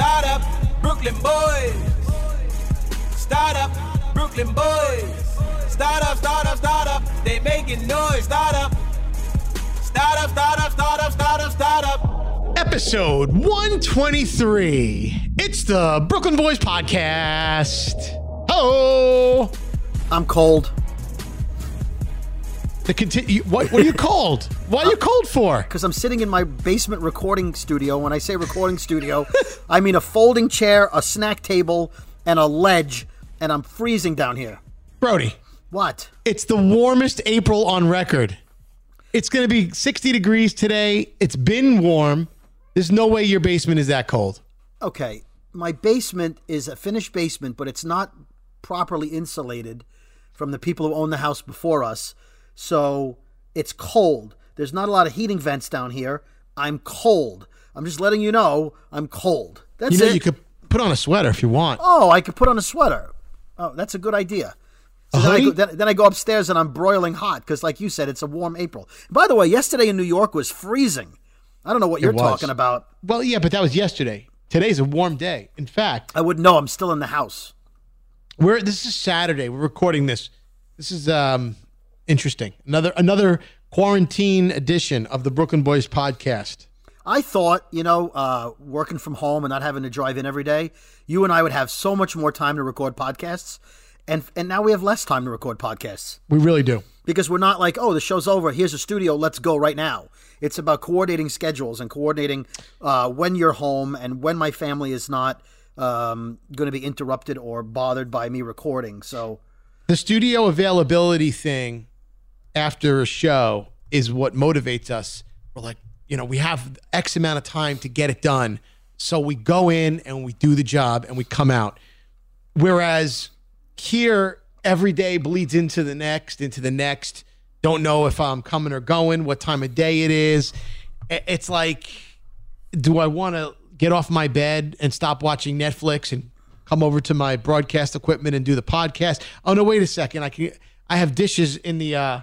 startup, startup, Brooklyn boys. Startup, Brooklyn boys. Startup, startup, startup, they making noise. Startup, startup, startup, startup, startup, startup. Episode 123. It's the Brooklyn Boys Podcast. Oh, I'm cold the what, what are you cold? Why are you cold for? because I'm sitting in my basement recording studio. When I say recording studio, I mean a folding chair, a snack table, and a ledge, and I'm freezing down here. Brody, What? it's the warmest April on record. It's going to be 60 degrees today. It's been warm. There's no way your basement is that cold. Okay, my basement is a finished basement, but it's not properly insulated from the people who own the house before us. So it's cold. There's not a lot of heating vents down here. I'm cold. I'm just letting you know I'm cold. That's You know, it. you could put on a sweater if you want. oh, I could put on a sweater. Oh, that's a good idea. So then, I go, then, then I go upstairs and I'm broiling hot because, like you said, it's a warm April. By the way, yesterday in New York was freezing. I don't know what you're was. talking about. Well, yeah, but that was yesterday. Today's a warm day. In fact, I wouldn't know. I'm still in the house. we're this is Saturday. We're recording this. This is um interesting. Another another quarantine edition of the Brooklyn Boys podcast. I thought, you know, uh, working from home and not having to drive in every day, you and I would have so much more time to record podcasts, and and now we have less time to record podcasts We really do. because we're not like, oh, the show's over. Here's a studio. Let's go right now. It's about coordinating schedules and coordinating uh, when you're home and when my family is not um, going to be interrupted or bothered by me recording. So The studio availability thing after a show is what motivates us. We're like, you know, we have X amount of time to get it done. So we go in and we do the job and we come out. Whereas here, every day bleeds into the next, into the next. Don't know if I'm coming or going, what time of day it is. It's like, do I want to get off my bed and stop watching Netflix and come over to my broadcast equipment and do the podcast? Oh no, wait a second. I can I have dishes in the uh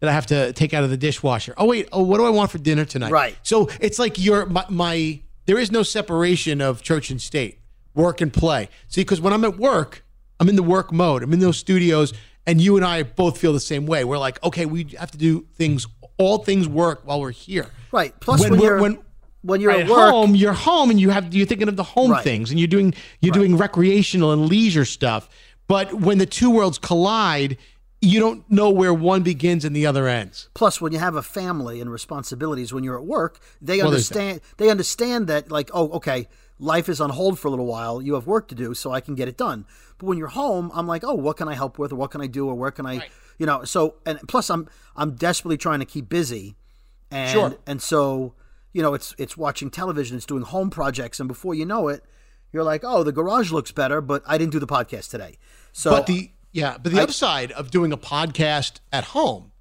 that I have to take out of the dishwasher. Oh wait, oh what do I want for dinner tonight? Right. So it's like your my, my there is no separation of church and state, work and play. See, because when I'm at work, I'm in the work mode. I'm in those studios, and you and I both feel the same way. We're like, okay, we have to do things. All things work while we're here. right. Plus, when, When you're when- when you're Right, at work, home, you're home, and you have you're thinking of the home Right. things, and you're doing you're doing recreational and leisure stuff. But when the two worlds collide, you don't know where one begins and the other ends. Plus, when you have a family and responsibilities when you're at work, they Well, understand. They understand that, like, oh, okay, life is on hold for a little while. You have work to do, so I can get it done. But when you're home, I'm like, oh, what can I help with, or what can I do, or where can I, you know? So, and plus, I'm I'm desperately trying to keep busy, and Sure. and so, you know, it's it's watching television, it's doing home projects, and before you know it, you're like, oh, the garage looks better, but I didn't do the podcast today. So, But the Yeah, but the upside of doing a podcast at home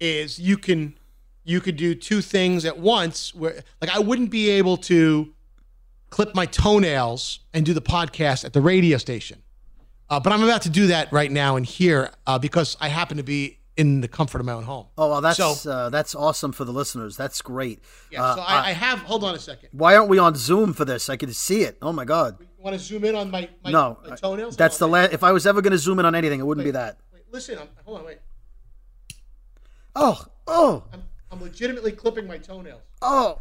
is you can you could do two things at once. Where like I wouldn't be able to clip my toenails and do the podcast at the radio station, uh, but I'm about to do that right now and here uh, because I happen to be in the comfort of my own home. Oh well, that's So- uh, that's awesome for the listeners. That's great. Yeah, Uh, so I, I have. Hold on a second. why aren't we on Zoom for this? I could see it. Oh my god. Want to zoom in on my, my, no, my toenails? that's the last. If I was ever going to zoom in on anything, it wouldn't be that. Wait, listen, I'm, hold on, wait. Oh, oh, I'm, I'm legitimately clipping my toenails. oh.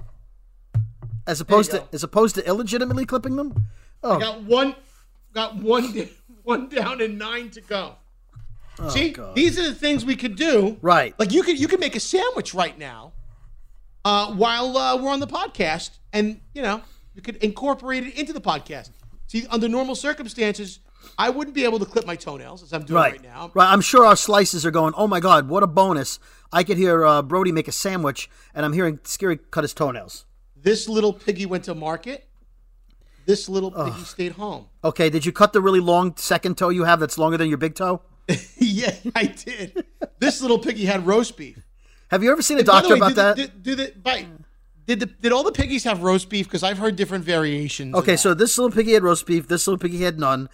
As opposed to go. as opposed to illegitimately clipping them. Oh, I Got one, got one, one down and nine to go. See, God. these are the things we could do. Right. Like you could you could make a sandwich right now, uh, while uh, we're on the podcast, and you know you could incorporate it into the podcast. See, under normal circumstances, I wouldn't be able to clip my toenails as I'm doing right, right, now. right. I'm sure our slices are going. Oh my god, what a bonus! I could hear uh, Brody make a sandwich, and I'm hearing Skeery cut his toenails. This little piggy went to market. This little piggy stayed home. Okay, did you cut the really long second toe you have that's longer than your big toe? yeah, I did. This little piggy had roast beef. Have you ever seen a the doctor way, about did that? The, did, did, the, by, did, the, did all the piggies have roast beef? Because I've heard different variations. okay, so this little piggy had roast beef. This little piggy had none.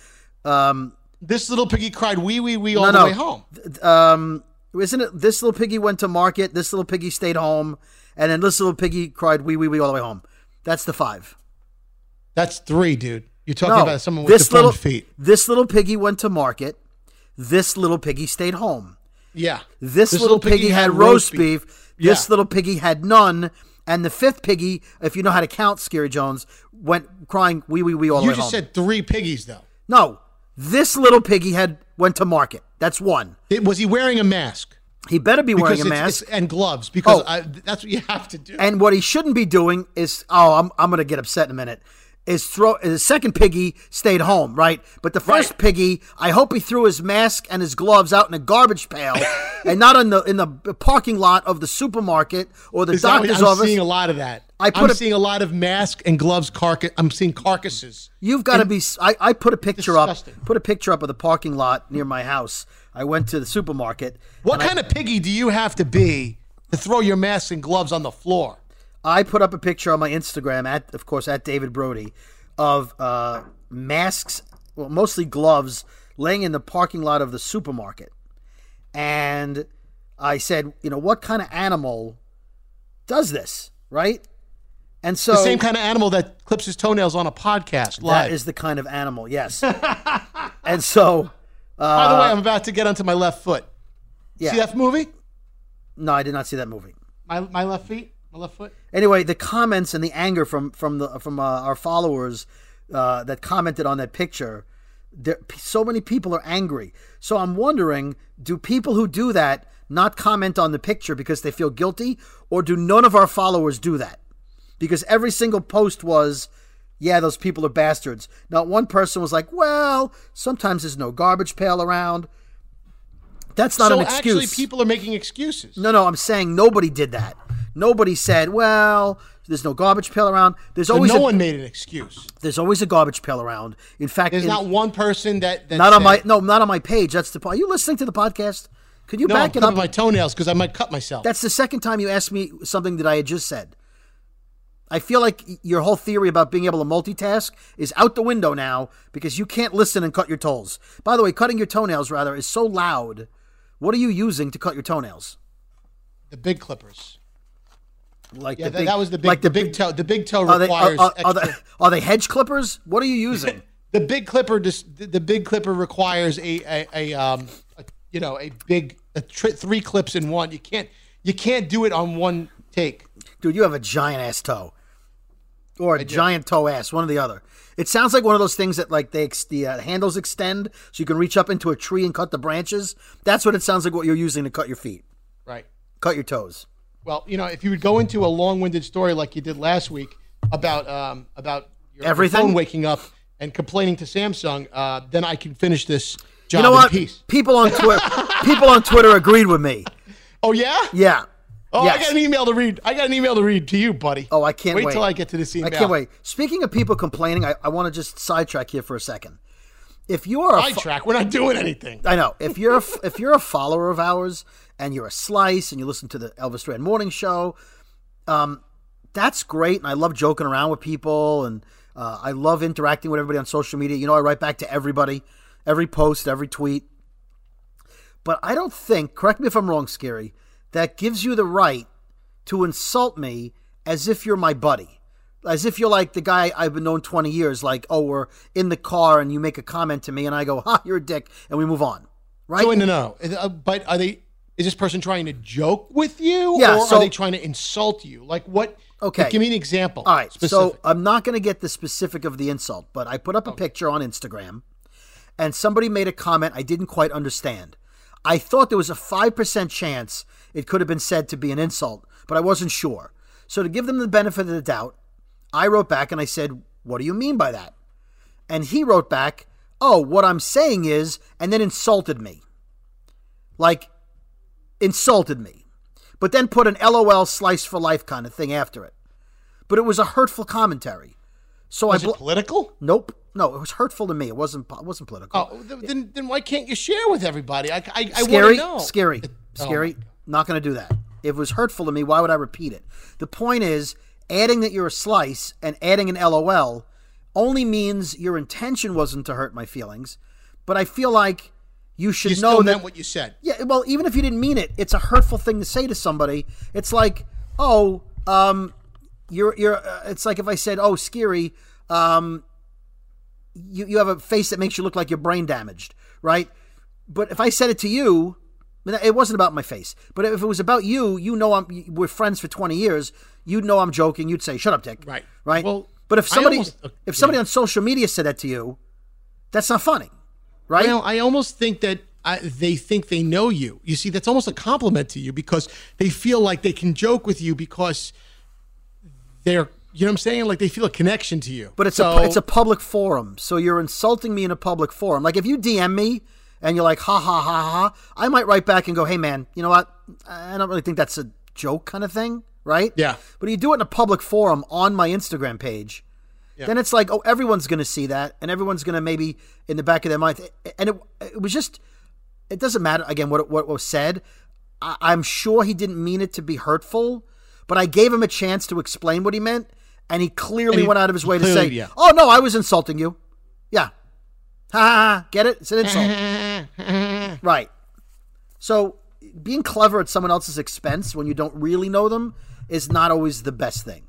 Um, this little piggy cried wee wee wee all No, the no. way home. um, isn't it? This little piggy went to market. This little piggy stayed home, and then this little piggy cried wee wee wee all the way home. That's the five. That's three, dude. You're talking No, about someone with this little feet. this little piggy went to market. This little piggy stayed home. Yeah. This, little, piggy, had roast beef. This Yeah. little piggy had none. And the fifth piggy, if you know how to count, Skeery Jones, went crying wee wee wee all the You just home. said three piggies, though. no, this little piggy had went to market. That's one. It- was he wearing a mask? He better be wearing a mask. and gloves because Oh. I, that's what you have to do. And what he shouldn't be doing is, oh, I'm, I'm going to get upset in a minute. Is throw the second piggy stayed home, right? But the first Right. piggy, I hope he threw his mask and his gloves out in a garbage pail, and not in the in the parking lot of the supermarket or the Is that what- doctor's I'm office. seeing a lot of that. I put I'm a- seeing a lot of mask and gloves carcass. I'm seeing carcasses. You've got to be. I, I put a picture Disgusting. up. Put a picture up of the parking lot near my house. I went to the supermarket. What and I- kind of piggy do you have to be to throw your mask and gloves on the floor? I put up a picture on my Instagram at, of course, at David Brody, of uh, masks, well, mostly gloves, laying in the parking lot of the supermarket, and I said, you know, what kind of animal does this, right? And so The same kind of animal that clips his toenails on a podcast live. that is the kind of animal, yes. and so, By the way, I'm about to get onto my left foot. yeah, See that movie? no, I did not see that movie. My, my left feet? My left foot? Anyway, the comments and the anger from from the from uh, our followers uh, that commented on that picture, there, so many people are angry. So I'm wondering, do people who do that not comment on the picture because they feel guilty, or do none of our followers do that? Because every single post was, yeah, those people are bastards. Not one person was like, well, sometimes there's no garbage pail around. That's not so an excuse. actually, people are making excuses. No, no, I'm saying nobody did that. Nobody said, "Well, there's no garbage pail around." There's So always no a, one made an excuse. there's always a garbage pail around. In fact, There's in- not one person that, that not on my no, not on my page. That's the. Are you listening to the podcast? Could you No, I'm back it up? my toenails because I might cut myself. That's the second time you asked me something that I had just said. I feel like your whole theory about being able to multitask is out the window now because you can't listen and cut your toes. By the way, cutting your toenails rather is so loud. What are you using to cut your toenails? the big clippers. Like Yeah, the that, big, that was the big, like the big toe. The big toe Are they, are, requires are, are they, are they hedge clippers? What are you using? the big clipper just the, the big clipper requires a a, a um a, you know a big a tri- three clips in one. You can't you can't do it on one take. Dude, you have a giant ass toe. Or a giant toe ass, one or the other. It sounds like one of those things that like they ex- the uh, handles extend so you can reach up into a tree and cut the branches. That's what it sounds like what you're using to cut your feet. Right. Cut your toes. Well, you know, if you would go into a long-winded story like you did last week about um about your, Everything? phone waking up and complaining to Samsung, uh, then I can finish this job You know in what? peace. People on Twitter people on Twitter agreed with me. Oh yeah. Yeah. Oh, Yes. I got an email to read. I got an email to read to you, buddy. Oh, I can't wait. wait. till I get to this email. I can't wait. Speaking of people complaining, I, I want to just sidetrack here for a second. if you are a fo- Sidetrack. We're not doing anything. I know. If you're a, if you're a follower of ours and you're a slice and you listen to the Elvis Duran Morning Show, um, that's great. And I love joking around with people and uh, I love interacting with everybody on social media. You know, I write back to everybody, every post, every tweet. But I don't think, correct me if I'm wrong, Skeery, that gives you the right to insult me as if you're my buddy. As if you're like the guy I've been known 20 years, like, oh, we're in the car and you make a comment to me and I go, ha, you're a dick, and we move on. Right? So, no, no. Uh, But are they? Is this person trying to joke with you, Yeah, or so- are they trying to insult you? Like what? Okay. give me an example. All right. Specific. So I'm not going to get the specific of the insult, but I put up a picture on Instagram and somebody made a comment I didn't quite understand. I thought there was a 5% chance it could have been said to be an insult, but I wasn't sure. So to give them the benefit of the doubt, I wrote back and I said, What do you mean by that? And he wrote back, Oh, what I'm saying is, and then insulted me. Like, insulted me. But then put an LOL slice for life kind of thing after it. But it was a hurtful commentary. So was I it political? Nope. No, it was hurtful to me. It wasn't. It wasn't political. Oh, then then why can't you share with everybody? I I, I Skeery, know. Skeery, Oh, Skeery. Not going to do that. If it was hurtful to me, why would I repeat it? The point is, adding that you're a slice and adding an LOL only means your intention wasn't to hurt my feelings. But I feel like you should You know that. what you said. yeah, well, even if you didn't mean it, it's a hurtful thing to say to somebody. It's like, oh, um, you're you're. Uh, it's like if I said, oh, Skeery, um, you you have a face that makes you look like you're brain damaged, right? But if I said it to you, it wasn't about my face. But if it was about you, you know, I'm we're friends for twenty years. You'd know I'm joking. You'd say, "Shut up, Dick." Right. Right. Well, but if somebody almost- uh, if somebody yeah. on social media said that to you, that's not funny, right? Well, I almost think that I, they think they know you. You see, that's almost a compliment to you because they feel like they can joke with you because they're, you know what I'm saying? Like they feel a connection to you. But it's So- a it's a public forum, so you're insulting me in a public forum. Like if you DM me and you're like ha ha ha ha, I might write back and go, hey man, you know what? I don't really think that's a joke kind of thing, right? Yeah. But you do it in a public forum on my Instagram page, then it's like, oh, everyone's going to see that, and everyone's going to maybe in the back of their mind, and it it was just, it doesn't matter again what what was said. I, I'm sure he didn't mean it to be hurtful, but I gave him a chance to explain what he meant, and he clearly And he- went out of his way to say, yeah. "Oh no, I was insulting you." Yeah, ha ha ha. Get it? It's an insult, right? So being clever at someone else's expense when you don't really know them is not always the best thing.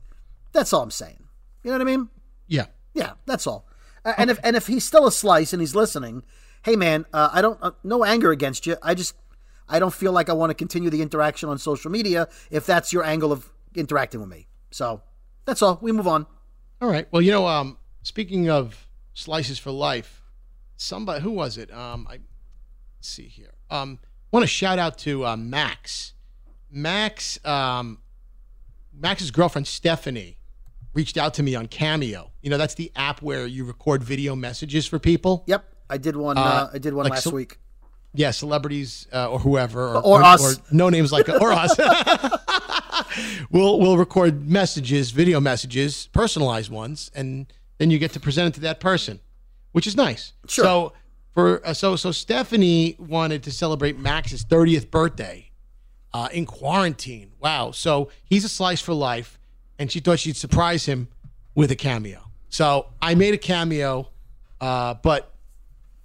That's all I'm saying. You know what I mean? Yeah. Yeah, that's all. Uh, And if and if he's still a slice and he's listening, hey man, uh, I don't uh, no anger against you. I just I don't feel like I want to continue the interaction on social media if that's your angle of interacting with me. So that's all. We move on. All right. Well, you know, um, speaking of slices for life, somebody who was it? Um, I let's see here. Um, want to shout out to uh, Max. Max, um, Max's girlfriend Stephanie reached out to me on Cameo. You know, that's the app where you record video messages for people. Yep, I did one. Uh, Uh, I did one like last so- week. Yeah, celebrities uh, or whoever, or, Or us. no names like or us. we'll we'll record messages, video messages, personalized ones, and then you get to present it to that person, which is nice. Sure. So for uh, so so Stephanie wanted to celebrate Max's thirtieth birthday uh, in quarantine. Wow. So he's a slice for life, and she thought she'd surprise him with a cameo. So I made a cameo, uh, but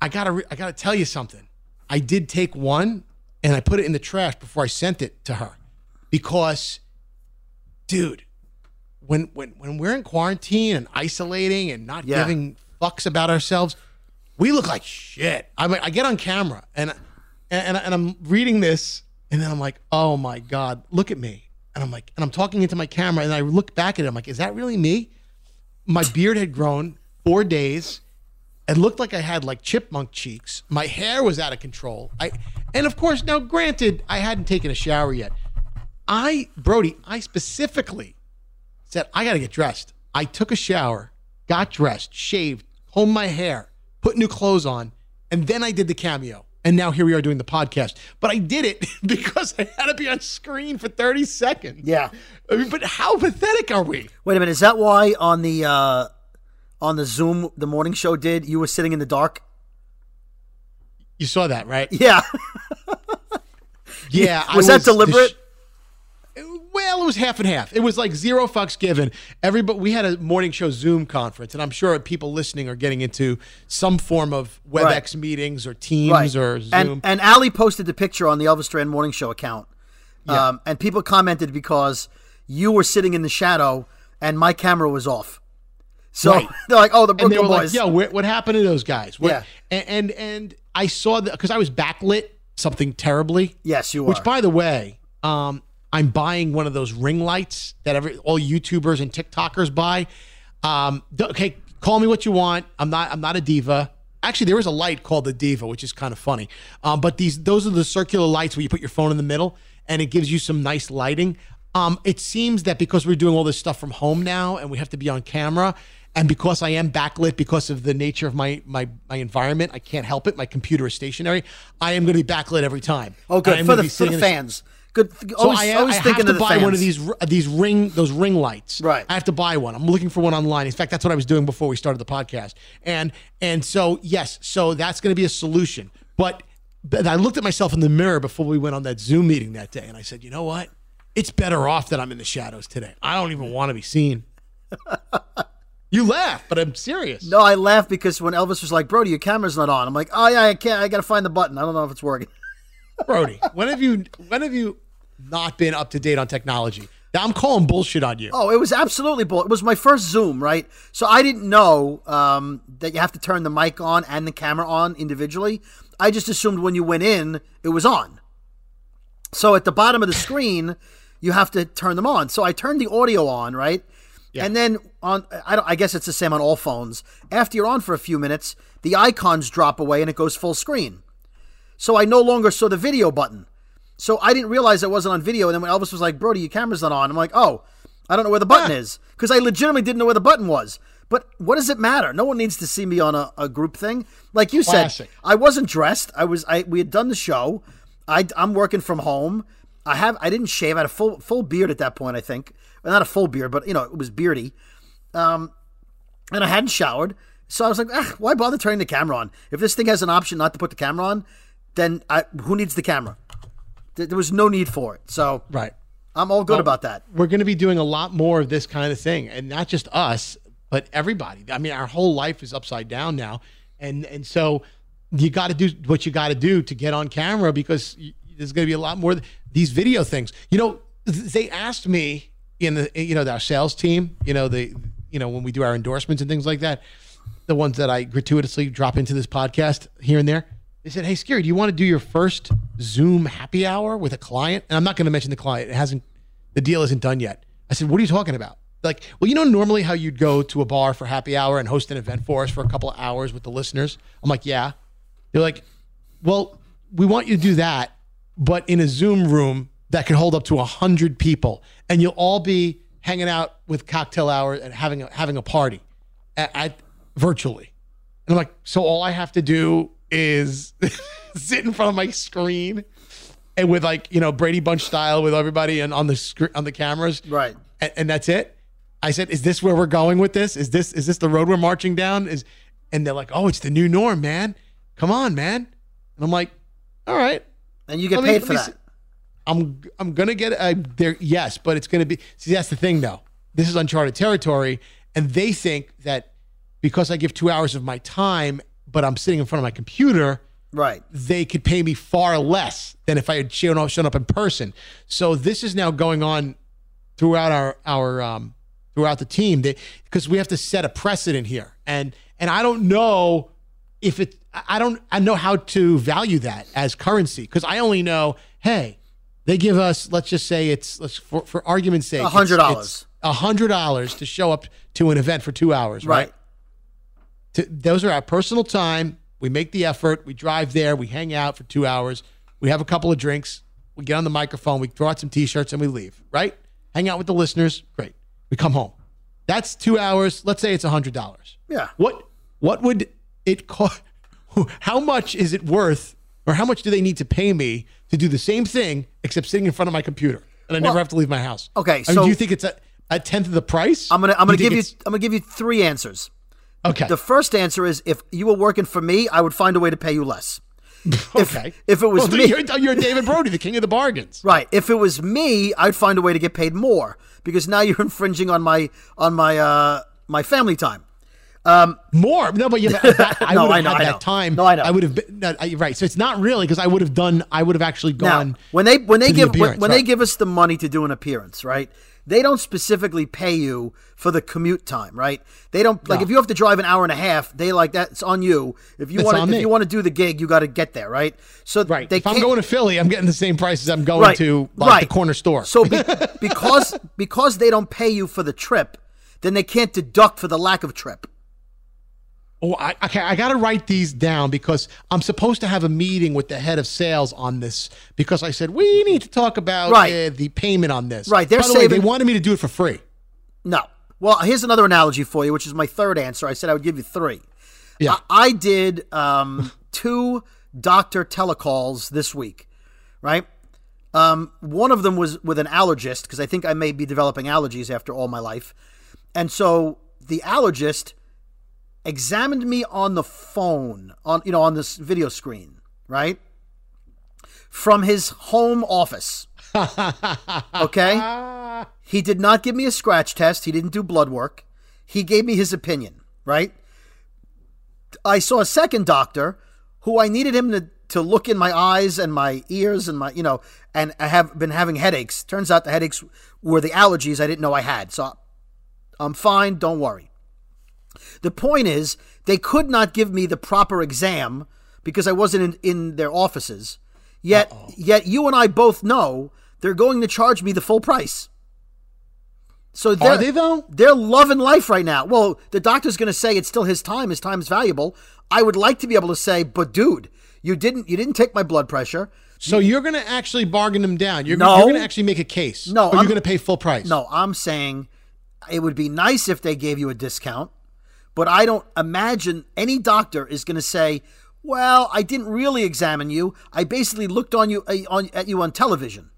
I gotta re- I gotta tell you something. I did take one and I put it in the trash before I sent it to her because, dude, when when when we're in quarantine and isolating and not Yeah. giving fucks about ourselves, we look like shit. I mean, I get on camera and and and I'm reading this and then I'm like, oh my god, look at me. And I'm like, and I'm talking into my camera and I look back at it. I'm like, is that really me? My beard had grown four days. It looked like I had like chipmunk cheeks. My hair was out of control. I and of course, now granted, I hadn't taken a shower yet. I Brody, I specifically said I got to get dressed. I took a shower, got dressed, shaved, combed my hair, put new clothes on, and then I did the cameo. And now here we are doing the podcast. But I did it because I had to be on screen for 30 seconds. Yeah. I mean, but how pathetic are we? Wait a minute. Is that why on the uh, on the Zoom the morning show did you were sitting in the dark? You saw that, right? Yeah. Yeah. I Was that deliberate? Well, it was half and half. It was like zero fucks given. Everybody, we had a morning show Zoom conference, and I'm sure people listening are getting into some form of WebEx Right. meetings or Teams right. or Zoom. And and Ali posted the picture on the Elvis Duran Morning Show account. Um, and people commented because you were sitting in the shadow and my camera was off. So Right. they're like, "Oh, the and Brooklyn they were boys." like, "Yo, where, what happened to those guys?" What- Yeah. and and, and I saw that because I was backlit something terribly. Yes, you were. Which, by the way, um, I'm buying one of those ring lights that every all YouTubers and TikTokers buy. Um, okay, call me what you want. I'm not. I'm not a diva. Actually, there is a light called the Diva, which is kind of funny. Um, but these those are the circular lights where you put your phone in the middle and it gives you some nice lighting. Um, it seems that because we're doing all this stuff from home now and we have to be on camera, and because I am backlit because of the nature of my my my environment, I can't help it. My computer is stationary. I am going to be backlit every time. oh, good for the, for the fans. Good. so always, I, always I have thinking to buy fans. one of these these ring those ring lights. Right. I have to buy one. I'm looking for one online. In fact, that's what I was doing before we started the podcast. And and so yes, so that's going to be a solution. But, but I looked at myself in the mirror before we went on that Zoom meeting that day, and I said, you know what? It's better off that I'm in the shadows today. I don't even want to be seen. you laugh, but I'm serious. No, I laugh because when Elvis was like, "Brody, your camera's not on," I'm like, "Oh yeah, I can't. I got to find the button. I don't know if it's working." Brody, when have you when have you not been up to date on technology? Now I'm calling bullshit on you. Oh, it was absolutely bull. It was my first Zoom, right? So I didn't know um, that you have to turn the mic on and the camera on individually. I just assumed when you went in, it was on. So at the bottom of the screen, you have to turn them on. So I turned the audio on, right? Yeah. And then on, I, don't, I guess it's the same on all phones. After you're on for a few minutes, the icons drop away and it goes full screen. So I no longer saw the video button. So I didn't realize I wasn't on video. And then when Elvis was like, Brody, your camera's not on, I'm like, oh, I don't know where the button Ah. is. Because I legitimately didn't know where the button was. But what does it matter? No one needs to see me on a, a group thing. Like you Classic. said, I wasn't dressed. I was I we had done the show. I I'm working from home. I have I didn't shave. I had a full full beard at that point, I think. Well, not a full beard, but you know, it was beardy. Um and I hadn't showered. So I was like, ah, why bother turning the camera on? If this thing has an option not to put the camera on, then I, who needs the camera? Th- There was no need for it. So Right. I'm all good about that. we're going to be doing a lot more of this kind of thing, and not just us, but everybody. I mean, our whole life is upside down now, and and so you got to do what you got to do to get on camera because y there's going to be a lot more these video things. You know, they asked me in the you know our sales team, you know the you know when we do our endorsements and things like that, the ones that I gratuitously drop into this podcast here and there. They said, "Hey, Skeery, do you want to do your first Zoom happy hour with a client?" And I'm not going to mention the client; it hasn't, the deal isn't done yet. I said, "What are you talking about?" Like, well, you know, normally how you'd go to a bar for happy hour and host an event for us for a couple of hours with the listeners. I'm like, "Yeah." They're like, "Well, we want you to do that, but in a Zoom room that can hold up to a hundred people, and you'll all be hanging out with cocktail hour and having a, having a party at, at virtually." And I'm like, so all I have to do is sit in front of my screen and with like, you know, Brady Bunch style with everybody and on the screen on the cameras. Right. And, and that's it. I said, is this where we're going with this? Is this is this the road we're marching down? Is and they're like, oh, it's the new norm, man. Come on, man. And I'm like, all right. And you get Let paid let for me that. see- I'm I'm gonna get uh, there. Yes, but it's gonna be. See, that's the thing, though. This is uncharted territory, and they think that because I give two hours of my time, but I'm sitting in front of my computer, Right. they could pay me far less than if I had shown up, shown up in person. So this is now going on throughout our our um, throughout the team because we have to set a precedent here, and and I don't know if it. I don't. I know how to value that as currency because I only know. Hey, they give us. Let's just say it's let's for for argument's sake, it's- $100. A hundred dollars to show up to an event for two hours, right? Right. To, those are our personal time. We make the effort. We drive there. We hang out for two hours. We have a couple of drinks. We get on the microphone. We throw out some t-shirts and we leave. Right? Hang out with the listeners. Great. We come home. That's two hours. Let's say it's a hundred dollars. Yeah. What What would it cost? How much is it worth, or how much do they need to pay me to do the same thing except sitting in front of my computer and I never have to leave my house? okay, I mean, so- do you think it's a, a tenth of the price? I'm gonna I'm gonna give you I'm gonna give you three answers. Okay. The first answer is if you were working for me, I would find a way to pay you less. Okay. If, if it was Well, me, you're, you're David Brody, the king of the bargains. right? If it was me, I'd find a way to get paid more because now you're infringing on my on my uh my family time. Um, More, no, but yeah, that, I No, would I have know, had I that know. time. No, I know. I would have been no, I- right. So it's not really because I would have done. I would have actually gone. Now, when they when they to the give when, when they give us the money to do an appearance, right? They don't specifically pay you for the commute time, right? They don't like No. if you have to drive an hour and a half, they like that's on you. If you want to if you want to do the gig, you got to get there, right? So right. if I'm going to Philly, I'm getting the same price as I'm going right, to like right. the corner store. So be, because because they don't pay you for the trip, then they can't deduct for the lack of trip. Oh, I, okay. I got to write these down because I'm supposed to have a meeting with the head of sales on this because I said we need to talk about Right. uh, the payment on this. Right, they're By the way, they wanted me to do it for free. No. Well, here's another analogy for you, which is my third answer. I said I would give you three. Yeah. I, I did um, two doctor telecalls this week, right? Um, one of them was with an allergist because I think I may be developing allergies after all my life. And so the allergist examined me on the phone, on you know, on this video screen, right? From his home office. okay? He did not give me a scratch test. He didn't do blood work. He gave me his opinion, right? I saw a second doctor who I needed him to, to look in my eyes and my ears and my, you know, and I have been having headaches. Turns out the headaches were the allergies I didn't know I had. So I'm fine. Don't worry. The point is, they could not give me the proper exam because I wasn't in, in their offices. Yet, yet you and I both know they're going to charge me the full price. So they're, Are they though? they're loving life right now. Well, the doctor's going to say it's still his time. His time is valuable. I would like to be able to say, but dude, you didn't you didn't take my blood pressure. So you're going to actually bargain them down. You're, No. you're going to actually make a case. No, or you're going to pay full price. No, I'm saying it would be nice if they gave you a discount, but I don't imagine any doctor is going to say, "Well, I didn't really examine you. I basically looked on you uh, on at you on television."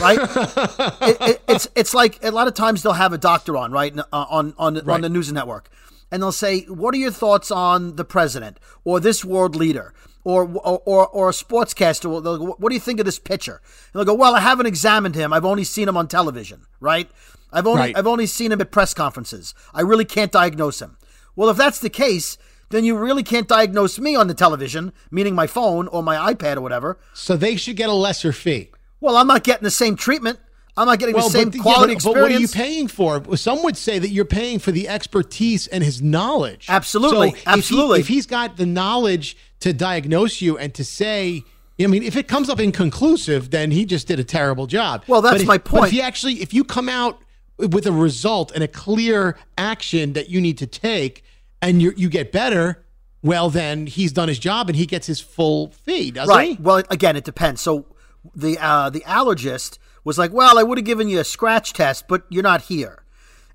Right? it, it, it's it's like a lot of times they'll have a doctor on, right, uh, on on on Right. the news network. And they'll say, "What are your thoughts on the president or this world leader?" Or, or, or, or a sportscaster they'll go, what do you think of this pitcher? And they'll go, well, I haven't examined him. I've only seen him on television, right? I've only Right. I've only seen him at press conferences. I really can't diagnose him. Well, if that's the case, then you really can't diagnose me on the television, meaning my phone or my iPad or whatever. So they should get a lesser fee. Well, I'm not getting the same treatment. I'm not getting the same yeah, quality but- but what are you paying for? Some would say that you're paying for the expertise and his knowledge. Absolutely, So if he- absolutely. If, he's got the knowledge to diagnose you and to say, I mean, if it comes up inconclusive, then he just did a terrible job. Well, that's if- my point. if you actually, if you come out with a result and a clear action that you need to take, and you you get better, well, then he's done his job and he gets his full fee, doesn't right. he? Well, again, it depends. So the uh, the allergist was like, "Well, I would have given you a scratch test, but you're not here."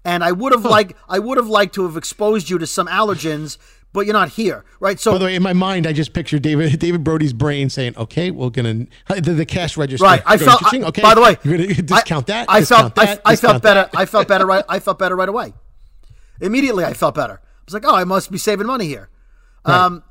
And I would have like I would have liked to have exposed you to some allergens, but you're not here, right? So By the way, in my mind, I just pictured David David Brody's brain saying, "Okay, we're gonna the, the cash register." Right. I felt. "Cha-ching, I- okay. By the way, you're gonna discount I, that. I discount felt. that. I, I felt better. I felt better. Right. I felt better right away. Immediately, I felt better. I was like, "Oh, I must be saving money here." Um,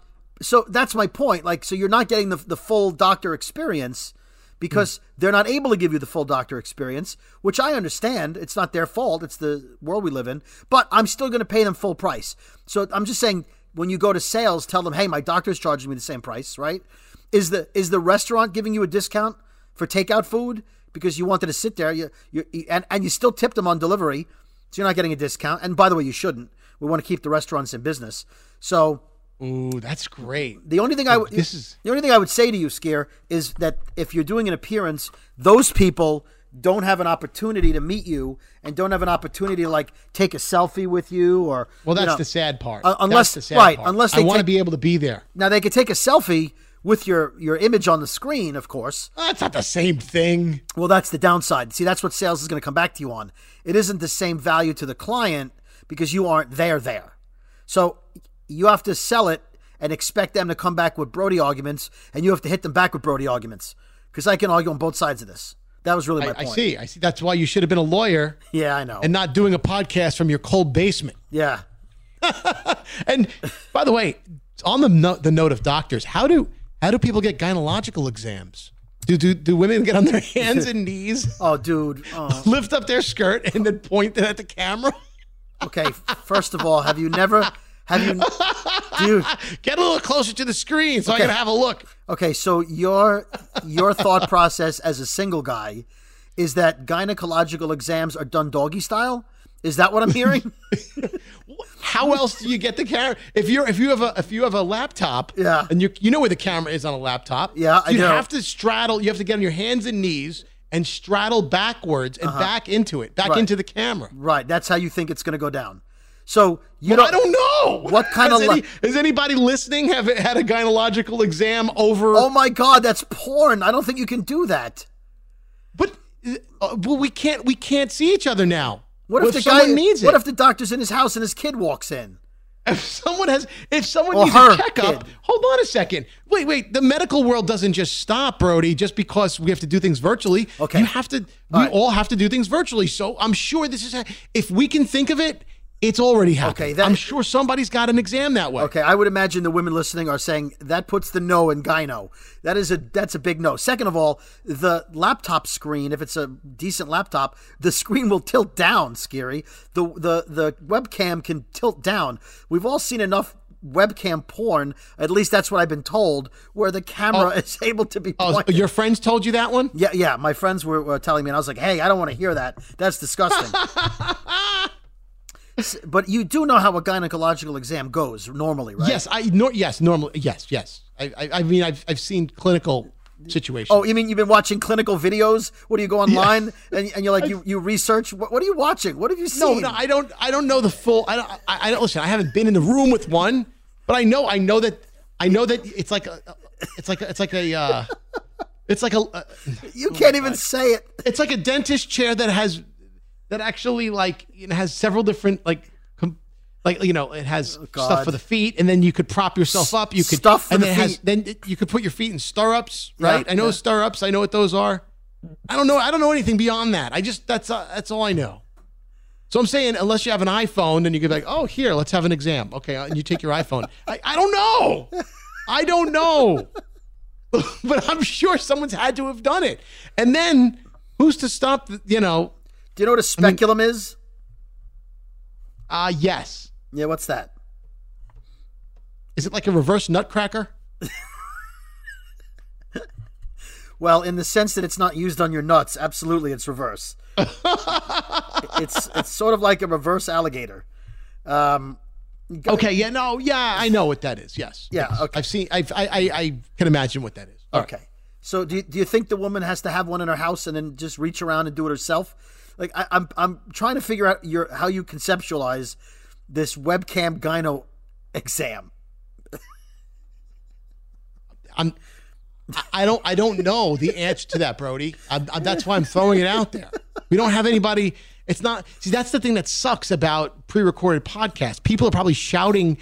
so that's my point. Like, so you're not getting the the full doctor experience because they're not able to give you the full doctor experience, which I understand. It's not their fault. It's the world we live in. But I'm still going to pay them full price. So I'm just saying, when you go to sales, tell them, "Hey, my doctor's charging me the same price." Right? Is the is the restaurant giving you a discount for takeout food because you wanted to sit there? You, you and and you still tipped them on delivery, so you're not getting a discount. And by the way, you shouldn't. We want to keep the restaurants in business. So Ooh, that's great. the only thing I would This is- the only thing I would say to you, Skeery, is that if you're doing an appearance, those people don't have an opportunity to meet you and don't have an opportunity to like take a selfie with you or Well, you that's know, the sad part. uh, unless sad right, part. unless they want to be able to be there. now they could take a selfie with your your image on the screen, of course. That's not the same thing. Well, that's the downside. See, that's what sales is going to come back to you on. It isn't the same value to the client because you aren't there there. So you have to sell it and expect them to come back with Brody arguments, and you have to hit them back with Brody arguments because I can argue on both sides of this. That was really my I, I see. I see. That's why you should have been a lawyer Yeah, I know. and not doing a podcast from your cold basement. yeah. And by the way, on the note, the note of doctors, how do How do people get gynecological exams? Do, do, do women get on their hands and knees, Oh, dude. Oh, lift up their skirt, and then point it at the camera? okay. First of all, have you never have you dude Get a little closer to the screen so I can have a look. Okay, so your your thought process as a single guy is that gynecological exams are done doggy style? Is that what I'm hearing? How else do you get the camera? If you're if you have a if you have a laptop, Yeah. and you you know where the camera is on a laptop, Yeah, you have to straddle. You have to get on your hands and knees and straddle backwards and back into it, back Uh-huh. Right. into the camera. right, that's how you think it's going to go down. So you Well, don't, I don't know. What kind has of any, has anybody listening have had a gynecological exam over? Oh my god, that's porn. I don't think you can do that. but uh, well, we can't we can't see each other now. What if, the guy needs What it? if the doctor's in his house and his kid walks in? If someone has, if someone Or needs a checkup, kid. hold on a second. Wait, wait. The medical world doesn't just stop, Brody, just because we have to do things virtually. Okay. You have to. We All right. all have to do things virtually. So I'm sure this is. If we can think of it, it's already happened. Okay, that- I'm sure somebody's got an exam that way. Okay, I would imagine the women listening are saying that puts the no in gyno. That is a that's a big no. Second of all, the laptop screen, if it's a decent laptop, the screen will tilt down. Skeery. The the the webcam can tilt down. We've all seen enough webcam porn. At least that's what I've been told, where the camera oh. is able to be. Oh, your friends told you that one? yeah, yeah. My friends were, were telling me, and I was like, "Hey, I don't want to hear that. That's disgusting." But you do know how a gynecological exam goes normally, right? Yes, I. Nor, yes, normally. Yes, yes. I, I. I mean, I've I've seen clinical situations. Oh, you mean you've been watching clinical videos? What do you go online and, and you're like you, you research? What, what are you watching? What have you seen? no, I don't. I don't know the full. I don't. I, I don't listen. I haven't been in the room with one, but I know. I know that. I know that it's like a. It's like a, it's like a. Uh, it's like a. Uh, you can't even say it. it's like a dentist chair that has that actually like it has several different like. Com- like you know, it has stuff Oh, God. for the feet, and then you could prop yourself up. You could Stuff for and the then it has feet. then it- you could put your feet in stirrups, Yeah, right? I know yeah. stirrups. I know what those are. I don't know. I don't know anything beyond that. I just that's uh, that's all I know. So I'm saying, unless you have an iPhone, then you could be like, oh, here, let's have an exam. Okay, and you take your iPhone. I, I don't know. I don't know. but I'm sure someone's had to have done it. And then who's to stop? The, you know? Do you know what a speculum is? Uh yes. Yeah, what's that? Is it like a reverse nutcracker? Well, in the sense that it's not used on your nuts, absolutely, it's reverse. it's it's sort of like a reverse alligator. Um, Okay. Yeah. No. Yeah. I know what that is. Yes. Yeah, yes. okay. I've seen. I've, I. I. I can imagine what that is. All right. okay. So do you, do you think the woman has to have one in her house and then just reach around and do it herself? Like I, I'm I'm trying to figure out your how you conceptualize this webcam gyno exam. I'm. I- I don't. I don't know the answer to that, Brody. I, I, that's why I'm throwing it out there. We don't have anybody. It's not. See, that's the thing that sucks about pre-recorded podcasts. People are probably shouting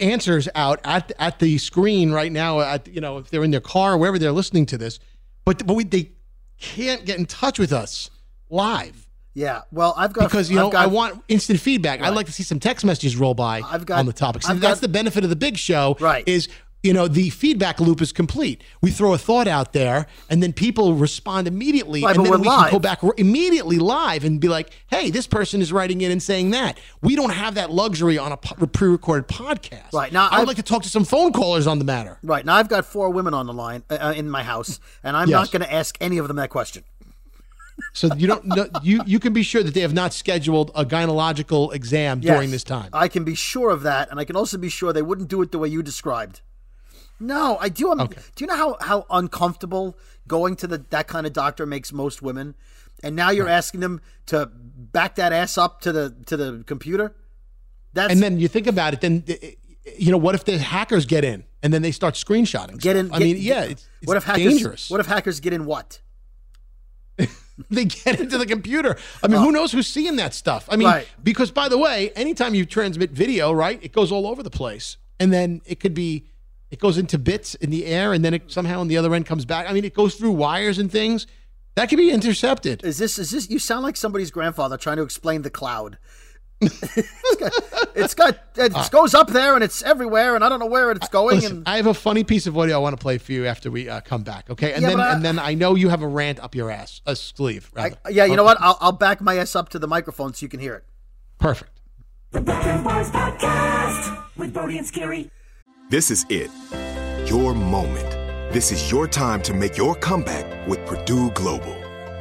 answers out at at the screen right now. At you know, if they're in their car or wherever they're listening to this, but but we, they can't get in touch with us live Yeah. Well, I've got because you know I've got, I want instant feedback. I'd like to see some text messages roll by I've got- on the topic. See, I've that's got- the benefit of the big show. Right. Is you know the feedback loop is complete. We throw a thought out there, and then people respond immediately, Right, and then we can go back immediately live and be like, "Hey, this person is writing in and saying that." We don't have that luxury on a pre-recorded podcast. Right, now I would I've- like to talk to some phone callers on the matter. Right now, I've got four women on the line uh, uh, in my house, and I'm Yes. not going to ask any of them that question. So you don't know, you you can be sure that they have not scheduled a gynecological exam during this time. I can be sure of that, and I can also be sure they wouldn't do it the way you described. No, I do. I'm, Okay. Do you know how, how uncomfortable going to the that kind of doctor makes most women? And now you're asking them to back that ass up to the to the computer. That's And then you think about it, then eh, you know, what if the hackers get in and then they start screenshotting? get in. I get- mean, yeah, it's, it's what if hackers? dangerous. What if hackers get in what? they get into the computer? I mean, who knows who's seeing that stuff? I mean, Right. because by the way, anytime you transmit video, right, it goes all over the place, and then it could be, it goes into bits in the air, and then it somehow on the other end comes back. I mean, it goes through wires and things that could be intercepted. Is this is this? You sound like somebody's grandfather trying to explain the cloud. It's got, it's got it goes up there and it's everywhere, and I don't know where it's going. Listen, and I have a funny piece of audio I want to play for you after we uh, come back. Okay, and Yeah, then I- and then I know you have a rant up your ass, a sleeve. I, yeah, you know what? I'll, I'll back my ass up to the microphone so you can hear it. Perfect. The Brooklyn Boys Podcast with Brody and Skeery. This is it. Your moment. This is your time to make your comeback with Purdue Global.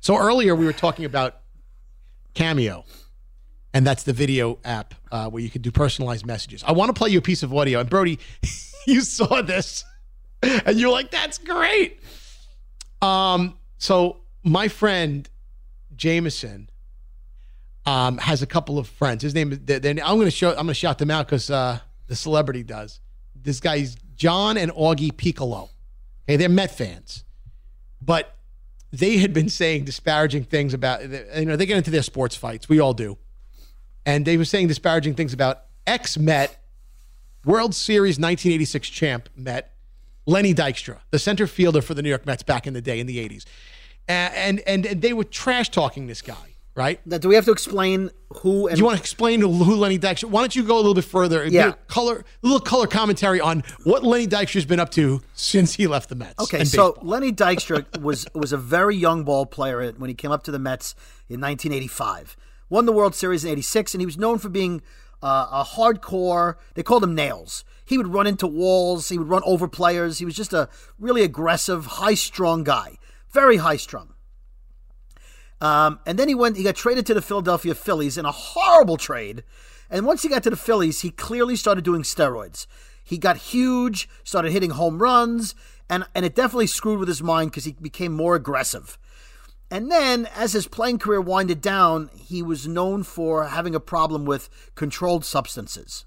So earlier we were talking about Cameo, and that's the video app uh, where you can do personalized messages. I want to play you a piece of audio, and Brody, you saw this, and you're like, "That's great." Um, so my friend Jameson um, has a couple of friends. His name is. I'm going to show. I'm going to shout them out because uh, the celebrity does. This guy's John and Augie Piccolo. Okay, they're Met fans, but they had been saying disparaging things about. You know, they get into their sports fights. We all do, and they were saying disparaging things about ex Met World Series 1986 champ Met Lenny Dykstra, the center fielder for the New York Mets back in the day in the 80s, and and, and they were trash talking this guy. Right? Now, do we have to explain who and Do you want to explain who Lenny Dykstra? Why don't you go a little bit further and Yeah. a color, a little color commentary on what Lenny Dykstra's been up to since he left the Mets? Okay, so baseball. Lenny Dykstra was was a very young ball player when he came up to the Mets in 1985. Won the World Series in '86, and he was known for being uh, a hardcore. They called him nails. He would run into walls. He would run over players. He was just a really aggressive, high-strung guy, very high-strung. Um, and then he went. He got traded to the Philadelphia Phillies in a horrible trade. And once he got to the Phillies, he clearly started doing steroids. He got huge, started hitting home runs, and and it definitely screwed with his mind because he became more aggressive. And then, as his playing career winded down, he was known for having a problem with controlled substances.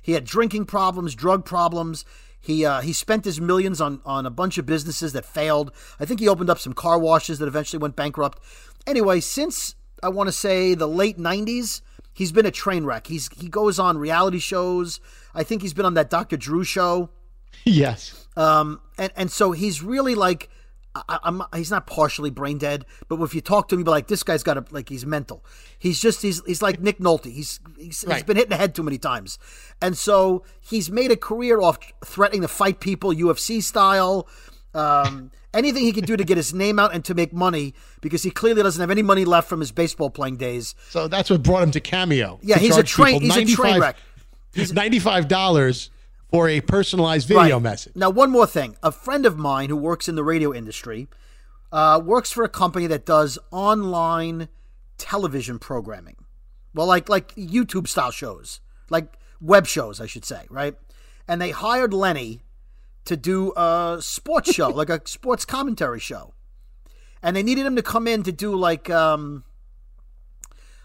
He had drinking problems, drug problems. He uh, he spent his millions on on a bunch of businesses that failed. I think he opened up some car washes that eventually went bankrupt. Anyway, since I want to say the late '90s, he's been a train wreck. He's he goes on reality shows. I think he's been on that Dr. Drew show. yes, Um, and and so he's really like I, I'm he's not partially brain dead, but if you talk to him, you'd be like, this guy's got a like he's mental. He's just he's he's like Nick Nolte. He's he's, he's Right. been hit in the head too many times, and so he's made a career off threatening to fight people UFC style. Um, anything he can do to get his name out and to make money because he clearly doesn't have any money left from his baseball playing days. So that's what brought him to Cameo. Yeah, to he's a train. He's a train 95 wreck. Ninety-five dollars for a personalized video Right. message. Now, one more thing. A friend of mine who works in the radio industry uh, works for a company that does online television programming. Well, like like YouTube style shows, like web shows, I should say, right? And they hired Lenny to do a sports show, like a sports commentary show. And they needed him to come in to do like um,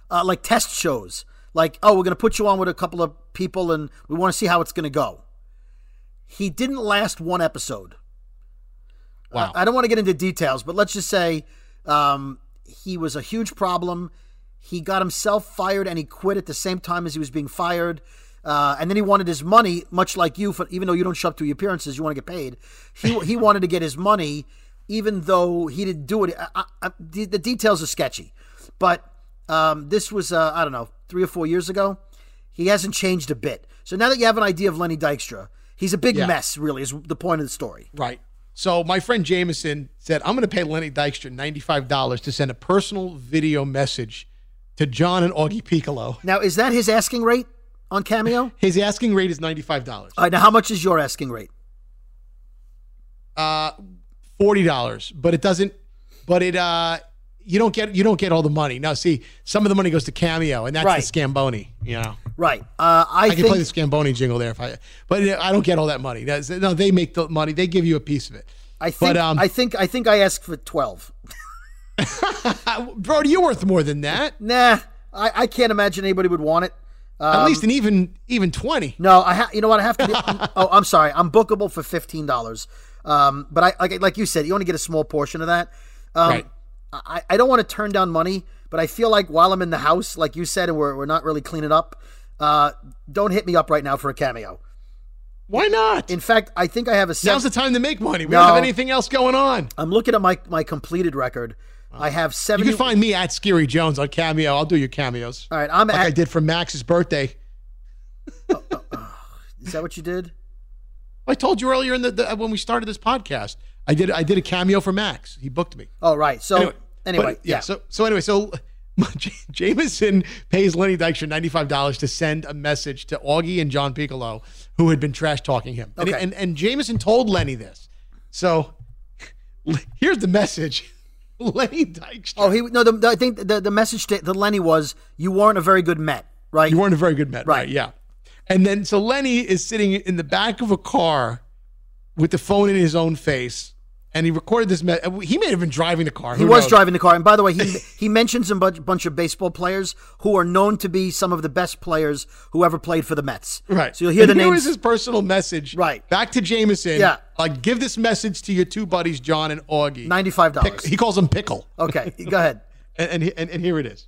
uh, like test shows. Like, oh, we're going to put you on with a couple of people, and we want to see how it's going to go. He didn't last one episode. Wow. I don't want to get into details, but let's just say um, he was a huge problem. He got himself fired and he quit at the same time as he was being fired. Uh, and then he wanted his money, much like you, for, even though you don't show up to your appearances, you want to get paid. He, he wanted to get his money, even though he didn't do it. I, I, the, the details are sketchy. But um, this was, uh, I don't know, three or four years ago. He hasn't changed a bit. So now that you have an idea of Lenny Dykstra, he's a big Yeah. mess, really, is the point of the story. Right. So my friend Jameson said, I'm going to pay Lenny Dykstra $95 to send a personal video message to John and Augie Piccolo. Now, is that his asking rate on Cameo? His asking rate is $95. All right, now how much is your asking rate? Uh, $40, but it doesn't, but it, uh, you don't get you don't get all the money. Now, see, some of the money goes to Cameo, and that's Right. the Scamboni. You know, Right. Uh, I, I, can think play the Scamboni jingle there if I, but I don't get all that money. That's, no, they make the money. They give you a piece of it. I think but, um, I think I think I asked for twelve. Bro, you're worth more than that. Nah, I, I can't imagine anybody would want it. At Um, least an even even twenty. No, I ha- you know what I have to. Be, oh, I'm sorry. I'm bookable for fifteen dollars. Um, but I like like you said, you only get a small portion of that. Um, Right. I, I don't want to turn down money, but I feel like while I'm in the house, like you said, and we're we're not really cleaning up. Uh, don't hit me up right now for a cameo. Why not? In fact, I think I have a. Now's Seven, the time to make money. We No. don't have anything else going on. I'm looking at my my completed record. I uh, have You seventy. can find me at Skeery Jones on Cameo. I'll do your cameos. All right, I'm like at. I did for Max's birthday. Oh, oh, oh. Is that what you did? I told you earlier in the, the uh, when we started this podcast. I did I did a cameo for Max. He booked me. Oh, right. So anyway, but, yeah. So so anyway, so Jameson pays Lenny Dykstra ninety five dollars to send a message to Augie and John Piccolo, who had been trash talking him. And, Okay. and and Jameson told Lenny this. So here's the message. Lenny Dykstra. Oh, he no. The, the, I think the the message to, to Lenny was you weren't a very good Met, right? You weren't a very good Met, right. Right. Yeah. And then so Lenny is sitting in the back of a car with the phone in his own face, and he recorded this. Me- he may have been driving the car. He was knows? driving the car, and by the way, he he mentions a bunch, bunch of baseball players who are known to be some of the best players who ever played for the Mets. Right. So you'll hear and the here names. is his personal message. Right. Back to Jameson. Yeah. Like, give this message to your two buddies, John and Augie. Ninety-five dollars. he calls them pickle. Okay, go ahead. And, and, and, and here it is.